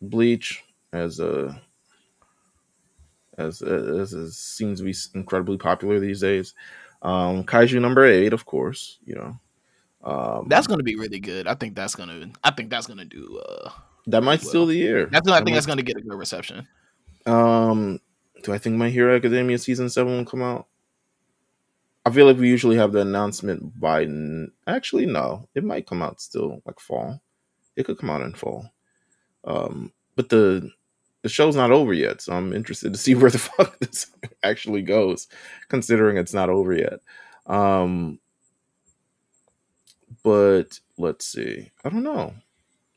Bleach as a as as, as seems to be incredibly popular these days. Um, Kaiju number eight, of course, you know. Um, that's going to be really good. I think that's going to. I think that's going to do. Uh, that might well. steal the year. That's. I think might, that's going to get a good reception. Um, do I think My Hero Academia season seven will come out? I feel like we usually have the announcement by. Actually, no, it might come out still like fall. It could come out in fall. Um, but the the show's not over yet, so I'm interested to see where the fuck this actually goes, considering it's not over yet. Um, but let's see. I don't know.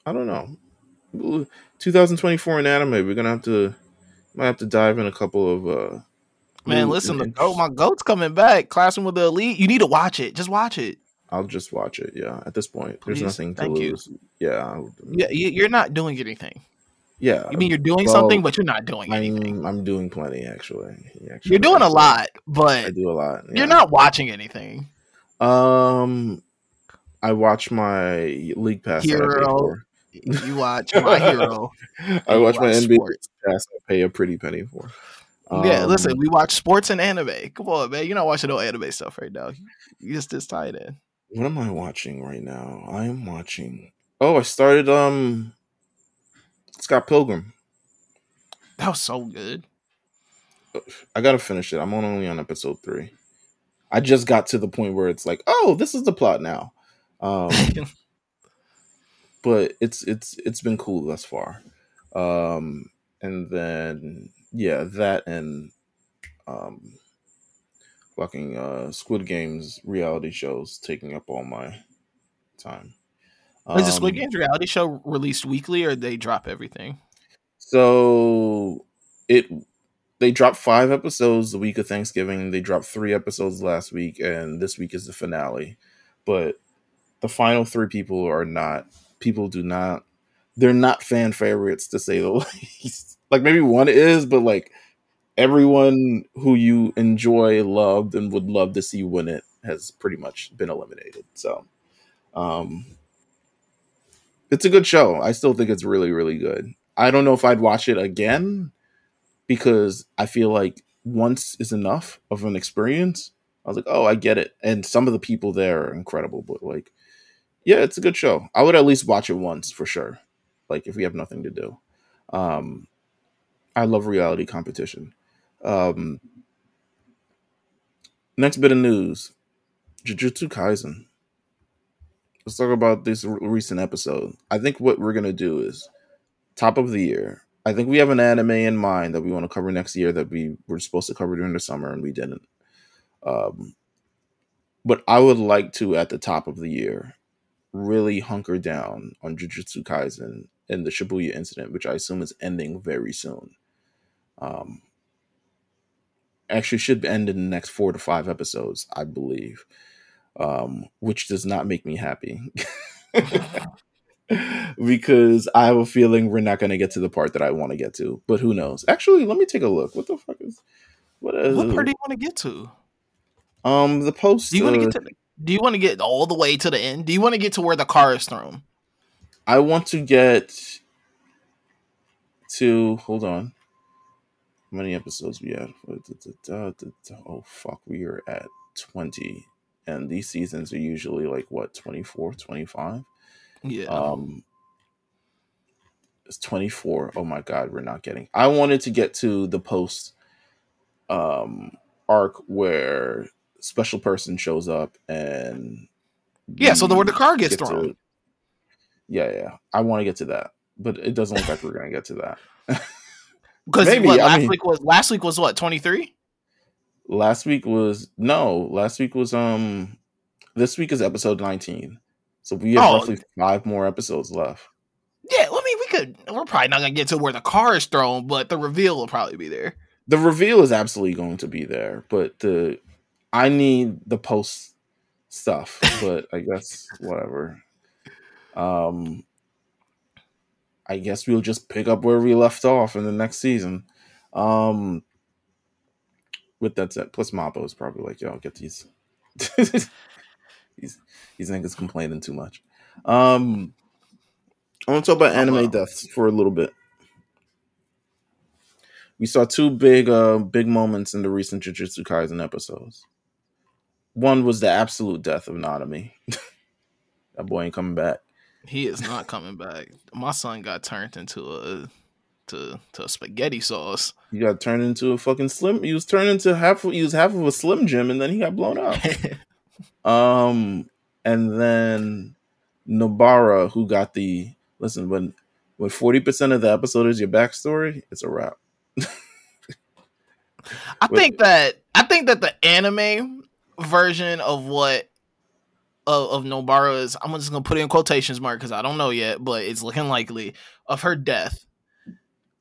I don't know. 2024 in anime, we're gonna have to might have to dive in a couple of uh Man, listen, the goat, my goat's coming back. Classroom with the elite. You need to watch it. Just watch it. I'll just watch it. Yeah. At this point, Please. there's nothing to Thank lose. You. Yeah. Yeah. You're not doing anything. Yeah. You mean you're doing well, something, but you're not doing I'm. I'm doing plenty, actually. actually you're doing a lot, but I do a lot. Yeah. You're not watching anything. Um, I watch my League Pass. Hero. You watch my hero. I watch, watch my NBA Pass. I pay a pretty penny for. Um, yeah, listen, we watch sports and anime. Come on, man. You're not watching no anime stuff right now. You just just tied in. What am I watching right now? I am watching. Oh, I started um Scott Pilgrim. That was so good. I gotta finish it. I'm only on episode three. I just got to the point where it's like, oh, this is the plot now. Um, but it's it's it's been cool thus far. Um, and then yeah, that and um, fucking uh, Squid Games reality shows taking up all my time. Is the Squid um, Games reality show released weekly, or they drop everything? So it they dropped five episodes the week of Thanksgiving. They dropped three episodes last week, and this week is the finale. But the final three people are not people do not they're not fan favorites to say the least. Like maybe one is, but like everyone who you enjoy, loved, and would love to see win it has pretty much been eliminated. So um it's a good show. I still think it's really, really good. I don't know if I'd watch it again because I feel like once is enough of an experience. I was like, oh, I get it. And some of the people there are incredible, but like, yeah, it's a good show. I would at least watch it once for sure. Like if we have nothing to do. Um I love reality competition. Um next bit of news. Jujutsu Kaisen let's talk about this recent episode. I think what we're gonna do is top of the year. I think we have an anime in mind that we want to cover next year that we were supposed to cover during the summer and we didn't. Um, but I would like to at the top of the year really hunker down on Jujutsu Kaisen and the Shibuya incident, which I assume is ending very soon. Um, actually should end in the next four to five episodes, I believe um, which does not make me happy. because I have a feeling we're not going to get to the part that I want to get to. But who knows? Actually, let me take a look. What the fuck is what? Is, what part do you want to get to? Um, the post. Do you want to uh, get to? Do you want to get all the way to the end? Do you want to get to where the car is thrown? I want to get to. Hold on. How many episodes we have? Oh fuck, we are at twenty and these seasons are usually like what 24 25 yeah. Um it's 24 oh my god we're not getting i wanted to get to the post um arc where special person shows up and yeah so the where the car gets thrown to, yeah yeah i want to get to that but it doesn't look like we're gonna get to that. Because last mean, week was last week was what 23 last week was no last week was um This week is episode 19. So we have Oh. roughly five more episodes left. Yeah, well, I mean, we could. We're probably not gonna get to where the car is thrown, but the reveal will probably be there. The reveal is absolutely going to be there, but the I need the post stuff, but I guess whatever. Um I guess we'll just pick up where we left off in the next season. Um with that said, plus Mappa is probably like, yo, get these these these niggas complaining too much. Um I want to talk about anime Mappa. deaths for a little bit. We saw two big uh big moments in the recent Jujutsu Kaisen episodes. One was the absolute death of Nanami. that boy ain't coming back. He is not coming back. My son got turned into a to to spaghetti sauce. He got turned into a fucking slim. He was turned into half. He was half of a slim Jim, and then he got blown up. Um, and then Nobara, who got the listen when when forty percent of the episode is your backstory, it's a wrap. I think that I think that the anime version of what of, of Nobara is I'm just gonna put it in quotations mark because I don't know yet, but it's looking likely of her death.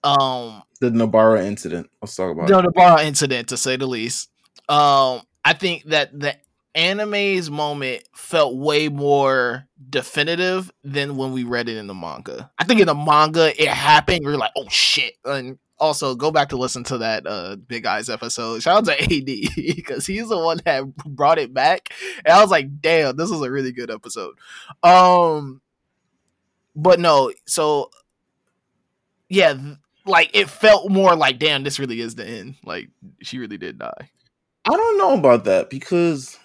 Um The Nobara incident. Let's talk about the it. Incident to say the least. Um I think that the anime's moment felt way more definitive than when we read it in the manga. I think in the manga it happened, you're like, oh shit. And also go back to listen to that uh Big Eyes episode. Shout out to AD because he's the one that brought it back. And I was like, damn, this is a really good episode. Um but no, so yeah, like it felt more like damn, this really is the end. Like she really did die. I don't know about that because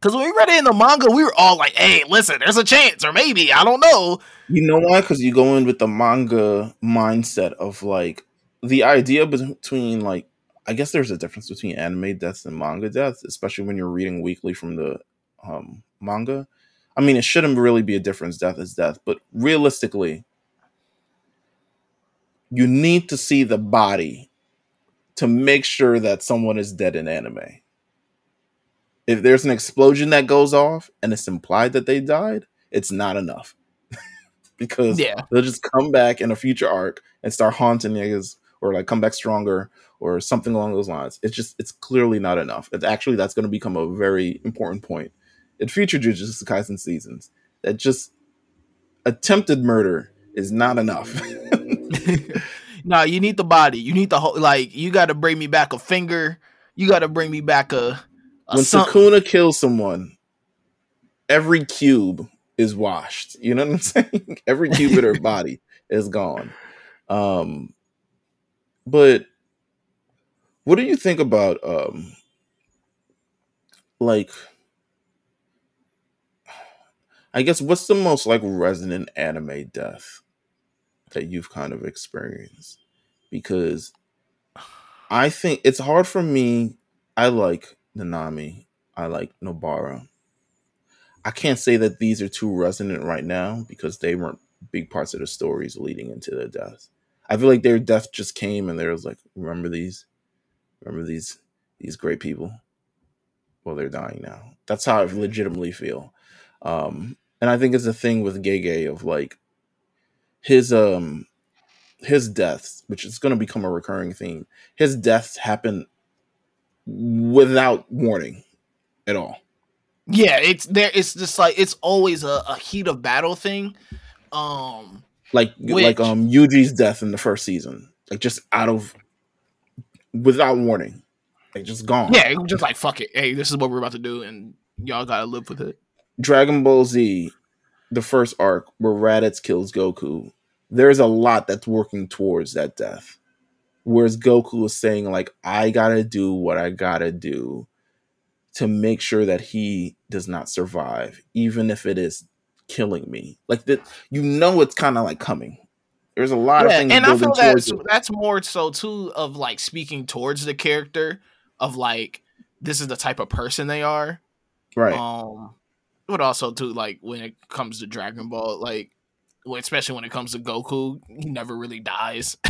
Because when we read it in the manga, we were all like, hey, listen, there's a chance, or maybe, I don't know. you know why? Because you go in with the manga mindset of like the idea between like I guess there's a difference between anime deaths and manga deaths, especially when you're reading weekly from the um, manga. I mean, it shouldn't really be a difference. Death is death, but realistically, you need to see the body to make sure that someone is dead in anime. If there's an explosion that goes off and it's implied that they died, it's not enough. because Yeah. they'll just come back in a future arc and start haunting niggas or like come back stronger or something along those lines. It's just it's clearly not enough. It's actually that's going to become a very important point in future Jujutsu Kaisen seasons. That just attempted murder is not enough. no, you need the body. You need the whole, like, you got to bring me back a finger. You got to bring me back a, a when something. Sukuna kills someone, every cube is washed. You know what I'm saying? every cube in her body is gone. Um, but what do you think about um, like? I guess what's the most like resonant anime death that you've kind of experienced? Because I think it's hard for me. I like Nanami. I like Nobara. I can't say that these are too resonant right now because they weren't big parts of the stories leading into their deaths. I feel like their death just came and there was like, remember these? Remember these these great people? Well, they're dying now. That's how I legitimately feel. Um, and I think it's a thing with Gege of like his um his deaths, which is going to become a recurring theme. His deaths happen without warning at all. Yeah, it's there. It's just like, it's always a, a heat of battle thing. Um, Like like um Yuji's death in the first season, like just out of without warning, like just gone. yeah, it was just like, fuck it. Hey, this is what we're about to do, and y'all got to live with it. Dragon Ball Z, the first arc where Raditz kills Goku, there's a lot that's working towards that death. Whereas Goku is saying, like, I gotta do what I gotta do to make sure that he does not survive, even if it is killing me. Like that, you know, it's kind of like coming. There's a lot of things and I feel that's it. that's more so too of like speaking towards the character of like this is the type of person they are. right. Um, but also too like when it comes to Dragon Ball, like especially when it comes to Goku, he never really dies.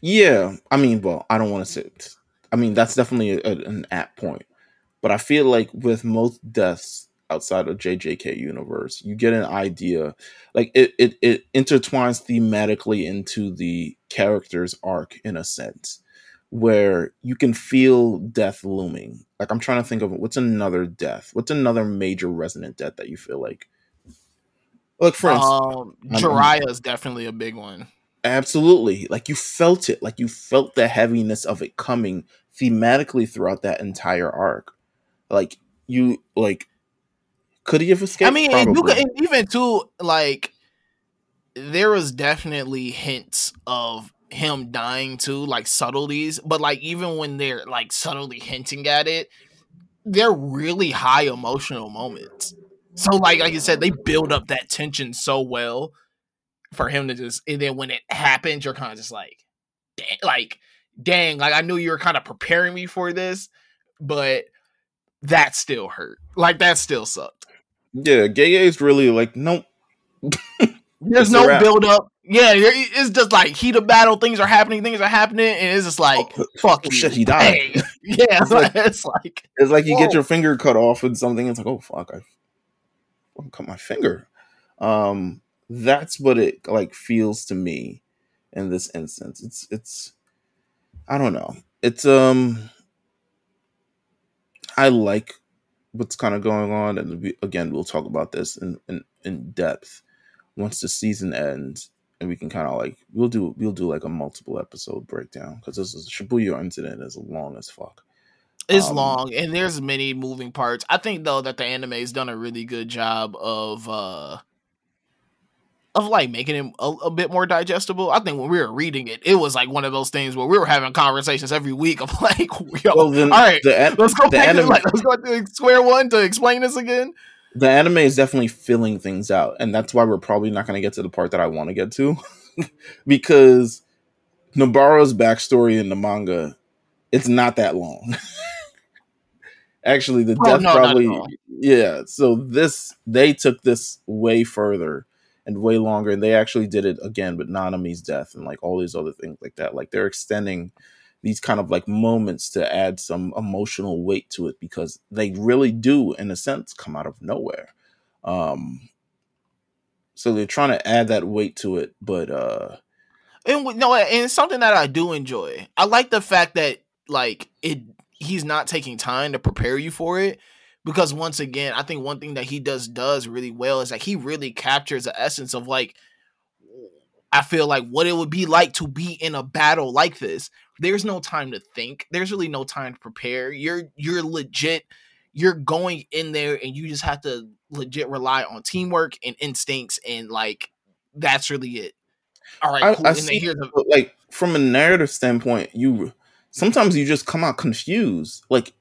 Yeah, I mean, well, I don't want to say. I mean, that's definitely a, an apt point. But I feel like with most deaths outside of JJK universe, you get an idea, like it it, it intertwines thematically into the character's arc in a sense, where you can feel death looming. Like I'm trying to think of what's another death, what's another major resonant death that you feel like. Look, for instance, Um, Jiraiya is definitely a big one. Absolutely. Like you felt it. Like you felt the heaviness of it coming thematically throughout that entire arc. Like you like could he have escaped? I mean, and you could, and even too, like there was definitely hints of him dying too, like subtleties. But like even when they're like subtly hinting at it, they're really high emotional moments. So like like you said, they build up that tension so well for him to just, and then when it happens, you're kind of just like, dang, like dang, like I knew you were kind of preparing me for this, but that still hurt. Like that still sucked. yeah, Gege is really like, nope. There's no build up. Yeah, it's just like heat of battle. Things are happening. Things are happening, and it's just like Oh, fuck oh, you. shit, he died. Bang. Yeah, It's like- it's like It's like you Whoa. get your finger cut off with something, it's like, oh fuck, I cut my finger. Um that's what it like feels to me in this instance. It's it's I don't know. It's um I like what's kind of going on, and we, again, we'll talk about this in, in in depth once the season ends, and we can kind of like we'll do we'll do like a multiple episode breakdown because this is Shibuya incident is long as fuck. it's Um, long, and there's many moving parts. I think though that the anime has done a really good job of uh of like making it a, a bit more digestible. I think when we were reading it, it was like one of those things where we were having conversations every week of like, yo, Well, then all right, the let's go the back to like let's go to square one to explain this again. The anime is definitely filling things out, and that's why we're probably not going to get to the part that I want to get to, because Nobara's backstory in the manga, it's not that long. Actually, the Oh, death no, probably yeah. So this they took this way further and way longer, and they actually did it again with Nanami's death and like all these other things like that. Like they're extending these kind of like moments to add some emotional weight to it because they really do in a sense come out of nowhere um so they're trying to add that weight to it but uh And w- no, and it's something that I do enjoy. I like the fact that like it he's not taking time to prepare you for it because once again, I think one thing that he does does really well is like he really captures the essence of like I feel like what it would be like to be in a battle like this. There's no time to think. There's really no time to prepare. You're you're legit you're going in there and you just have to legit rely on teamwork and instincts and like that's really it. All right, I, cool. I and see the like from a narrative standpoint you sometimes you just come out confused like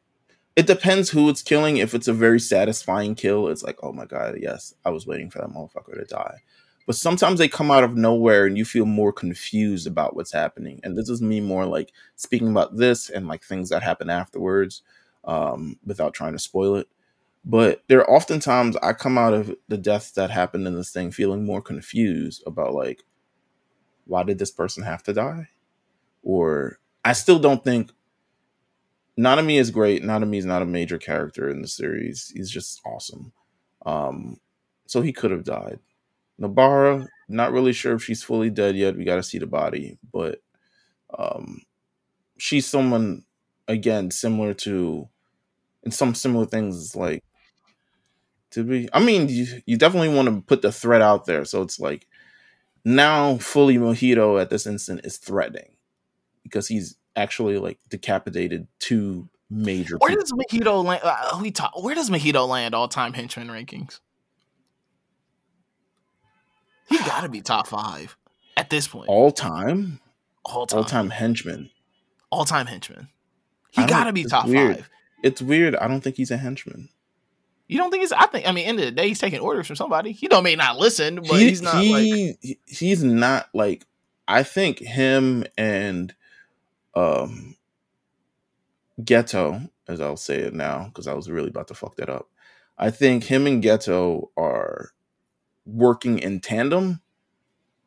it depends who it's killing if it's a very satisfying kill it's like oh my god yes i was waiting for that motherfucker to die but sometimes they come out of nowhere and you feel more confused about what's happening. And this is me more like speaking about this and like things that happen afterwards um without trying to spoil it. But there are oftentimes i come out of the deaths that happened in this thing feeling more confused about like why did this person have to die? Or i still don't think nanami is great. Nanami is not a major character in the series. He's just awesome. Um so he could have died nobara not really sure if she's fully dead yet we got to see the body but um she's someone again similar to in some similar things like to be i mean you, you definitely want to put the threat out there so it's like now fully mahito at this instant is threatening because he's actually like decapitated two major Where people. does Mahito land? Uh, we talk. Where does Mahito land all time henchman rankings? He got to be top five at this point. all time All time, all time henchman all time henchman. He got to be top weird. five. it's weird i don't think he's a henchman You don't think he's? I think. I mean, end of the day, he's taking orders from somebody. He don't may not listen, but he, he's not like. he, he- he's not like i think him and um geto as i'll say it now because i was really about to fuck that up i think him and geto are working in tandem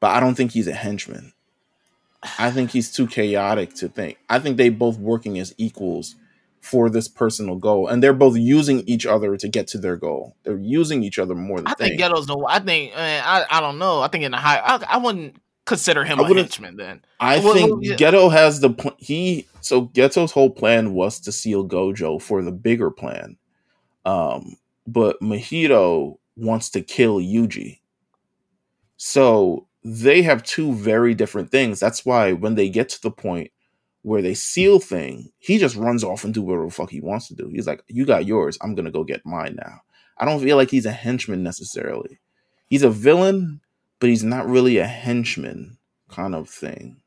but i don't think he's a henchman i think he's too chaotic to think i think they both working as equals for this personal goal, and they're both using each other to get to their goal. They're using each other more than I think. Geto's the. I think. I I don't know. I think in the high. I, I wouldn't consider him I a henchman then. I think. Geto has the pl- he so Geto's whole plan was to seal Gojo for the bigger plan, um, but Mahito wants to kill Yuji. So they have two very different things. That's why when they get to the point where they seal thing, he just runs off and do whatever fuck he wants to do. He's like, "You got yours. I'm gonna go get mine now." I don't feel like he's a henchman necessarily. He's a villain, but he's not really a henchman kind of thing.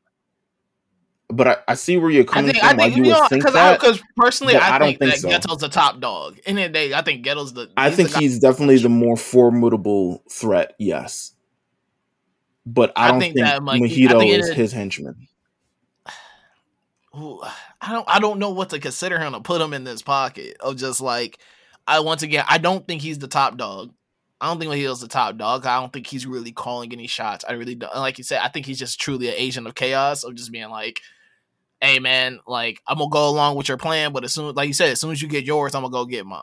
But I, I see where you're I coming think. from. I think you you know think because that. because personally, I, I don't think, think that so. Geto's the top dog. In the end of the day, I think Geto's the. I he's the think he's definitely the more formidable threat. Yes, but I I don't think think, that, like, I Mahito think is is- his henchman. Ooh, I don't I don't know what to consider him to put him in this pocket of just like I once again I don't think he's the top dog. I don't think Mahito's the top dog. I don't think he's really calling any shots. I really don't. Like you said, I think he's just truly an agent of chaos of just being like, "Hey man, like I'm gonna go along with your plan, but as soon like you said, as soon as you get yours, I'm gonna go get mine."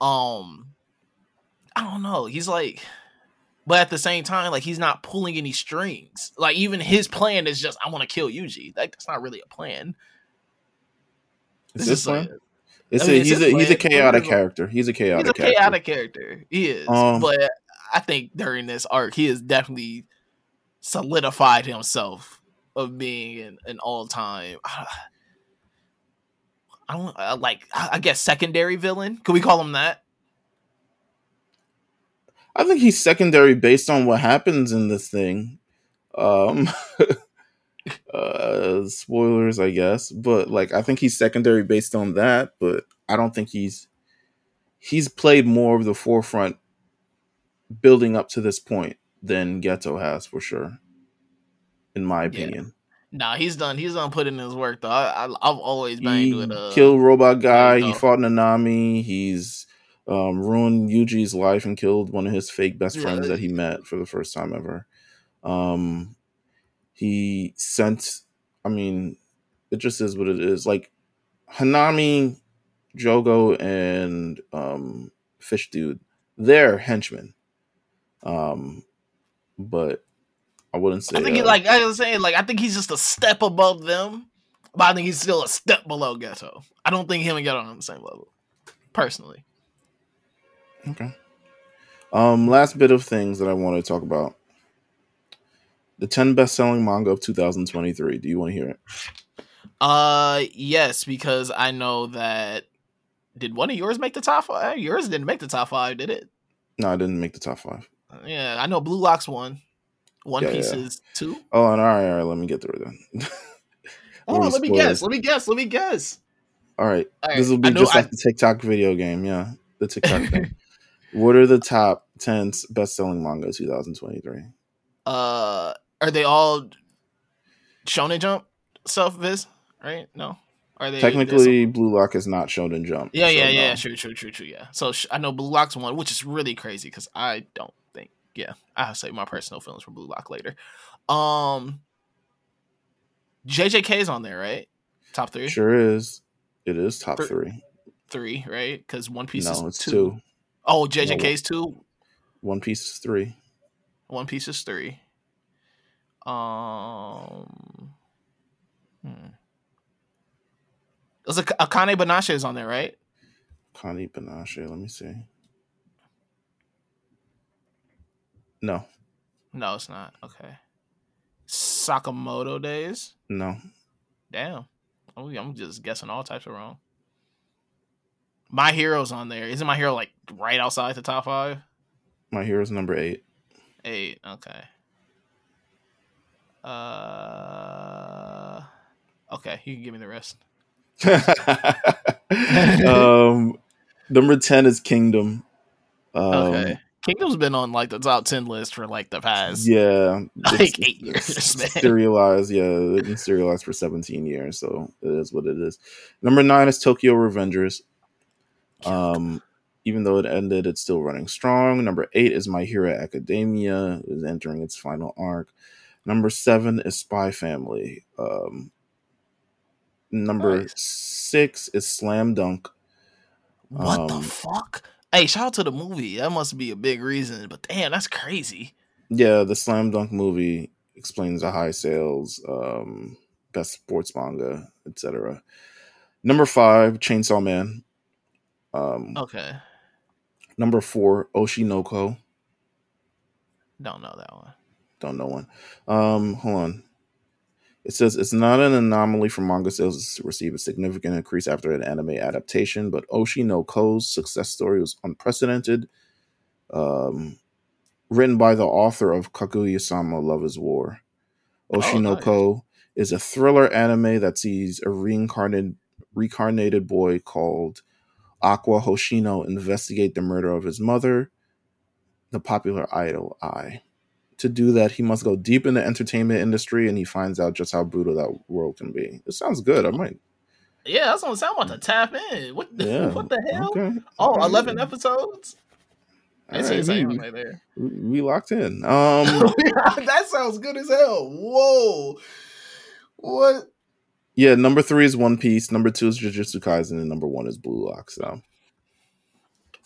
Um, I don't know. He's like, but at the same time, like he's not pulling any strings. Like even his plan is just, "I want to kill Yuji." Like that's not really a plan. Is This one? It's I mean, a, it's he's a he's a chaotic character. He's a chaotic He's a character. chaotic character. He is. Um, but I think during this arc, he has definitely solidified himself of being an, an all time. I don't uh, like. I guess secondary villain. Could we call him that? I think he's secondary based on what happens in this thing. Um uh spoilers, I guess. But like I think he's secondary based on that, but I don't think he's he's played more of the forefront building up to this point than Geto has for sure. In my Yeah. opinion. Nah, he's done. He's done putting in his work though. I, I, I've always banged He with uh, killed Robot Guy, he fought Nanami, he's um, ruined Yuji's life and killed one of his fake best Yeah. friends that he met for the first time ever. Um, he sent, I mean, it just is what it is. Like Hanami, Jogo, and um, Fish Dude, they're henchmen. Um, but I wouldn't say I think uh, like I was saying, like I think he's just a step above them, but I think he's still a step below Geto. I don't think him and Geto are on the same level, personally. Okay. Um, last bit of things that I want to talk about. The 10 best selling manga of 2023. Do you want to hear it? Uh, yes, because I know that. Did one of yours make the top five? Yours didn't make the top five, did it? No, I didn't make the top five. Yeah, I know Blue Lock's one. One Yeah, Piece yeah. is two. Oh, and all right, all right. Let me get through then. Hold on, let me guess. Let me guess. Let me guess. all right. All right, This will be just I- like the TikTok video game. Yeah, the TikTok thing. What are the top 10 best selling manga of 2023? uh, are they all Shonen Jump stuff? Viz, right? No, are they Technically, Blue Lock is not Shonen Jump. Yeah, so yeah, no. yeah. True, true, true, true. Yeah. So sh- I know Blue Lock's one, which is really crazy because I don't. Yeah, I'll say my personal feelings for Blue Lock later. Um, JJK is on there, right? Top three, Sure is. It is top Three- three. three, right? Because One Piece No, is it's two. two. Oh, JJK's two. One Piece is three. One Piece is three. Um, hmm. There's a Akane Banashi is on there, right? Connie Banashe. Let me see. No, No, it's not. Okay. Sakamoto Days. no. Damn. I'm just guessing all types of wrong. My Hero's on there. Isn't My Hero like right outside the top five? My Hero's number eight. Eight. Okay. Uh. Okay, you can give me the rest. um, number ten is Kingdom. Um, Okay. Kingdom's been on like the top ten list for like the past. Yeah, Like eight years, man. Serialized, yeah, it's been serialized for 17 years, so it is what it is. Number nine is Tokyo Revengers. Um, even though it ended, it's still running strong. Number eight is My Hero Academia, is entering its final arc. Number seven is Spy Family. Um, Number Nice. six is Slam Dunk. What the Um, fuck? Hey, shout out to the movie. That must be a big reason. But damn, that's crazy. Yeah, the Slam Dunk movie explains the high sales, um, best sports manga, etc. Number five, Chainsaw Man. Um, Okay, Number four, Oshi no Ko. don't know that one. Don't know one. Um, hold on. It says it's not an anomaly for manga sales to receive a significant increase after an anime adaptation, but Oshi no Oshi no Ko's success story was unprecedented. Um, written by the author of Kaguya-sama Love is War. Oh, Oshinoko is a thriller anime that sees a reincarnated reincarnated boy called Aqua Hoshino investigate the murder of his mother, the popular idol Ai. To do that, he must go deep in the entertainment industry and he finds out just how brutal that world can be. It sounds good. I might. Yeah, that's what I'm saying. I'm about to tap in. What the, Yeah. what the hell? Okay. Oh, Okay. 11 episodes? I All see right, we, right there. we, locked in. Um, that sounds good as hell. Whoa. What? yeah, number three is One Piece. Number two is Jujutsu Kaisen, and number one is Blue Lock. So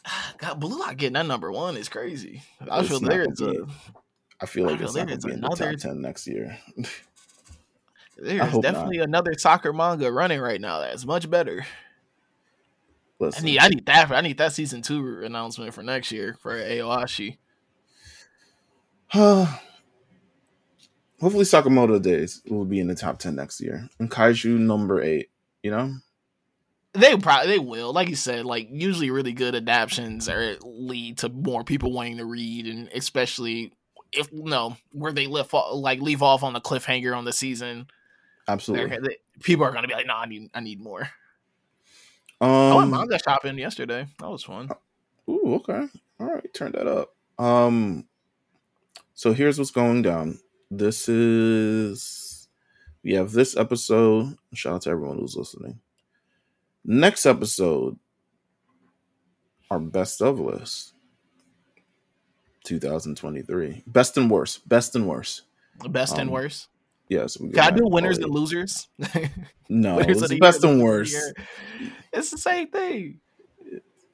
God, Blue Lock getting that number one is crazy. I It's feel there gonna a I feel like feel it's not going to be in the another- top ten next year. there's definitely another soccer manga running right now that's much better. I need I need that I need that season two announcement for next year for Aoashi. hopefully Sakamoto Days will be in the top ten next year, and Kaiju number eight. You know, They probably they will, like you said, like usually really good adaptions are lead to more people wanting to read, and especially if no where they live like leave off on the cliffhanger on the season, absolutely. they're- people are gonna be like, "No, I need I need more." I went Um, manga shopping yesterday. That was fun. Ooh, okay. All right, turn that up. Um so here's what's going down. This is we have this episode. Shout out to everyone who's listening. Next episode, our best of list. 2023. Best and worst. Best and worst. Best and um, worst. Yes. we Can I do winners and losers? No, Winners it's best year, and worst. of the year. It's the same thing.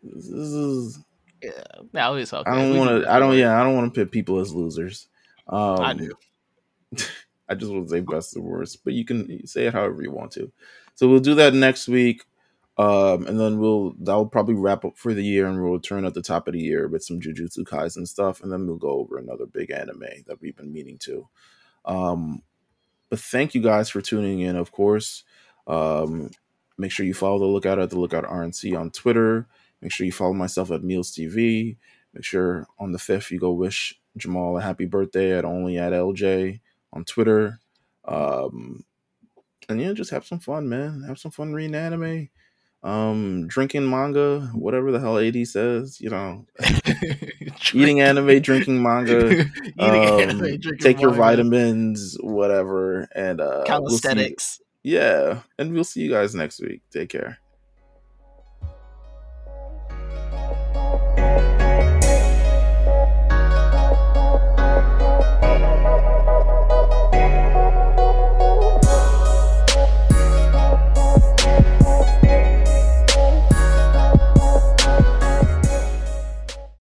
This is Yeah, no, it's okay. I don't want to. I don't. Yeah, I don't want to pit people as losers. Um, I do. I just want to say best and worst, but you can say it however you want to. So we'll do that next week, um, and then we'll that will probably wrap up for the year, and we'll return at the top of the year with some Jujutsu Kaisen stuff, and then we'll go over another big anime that we've been meaning to. Um, but thank you guys for tuning in. Of course, um, make sure you follow the Lookout at the Lookout RNC on Twitter. Make sure you follow myself at Meelz TV. Make sure on the fifth you go wish Jamal a happy birthday at only at LJ on Twitter. Um, and yeah, just have some fun, man. Have some fun reading anime, um, drinking manga, whatever the hell AD says. You know, eating anime, drinking manga. Eating um, anime, drinking take your manga. vitamins, whatever, and uh, we'll Calisthenics. yeah, and we'll see you guys next week. Take care.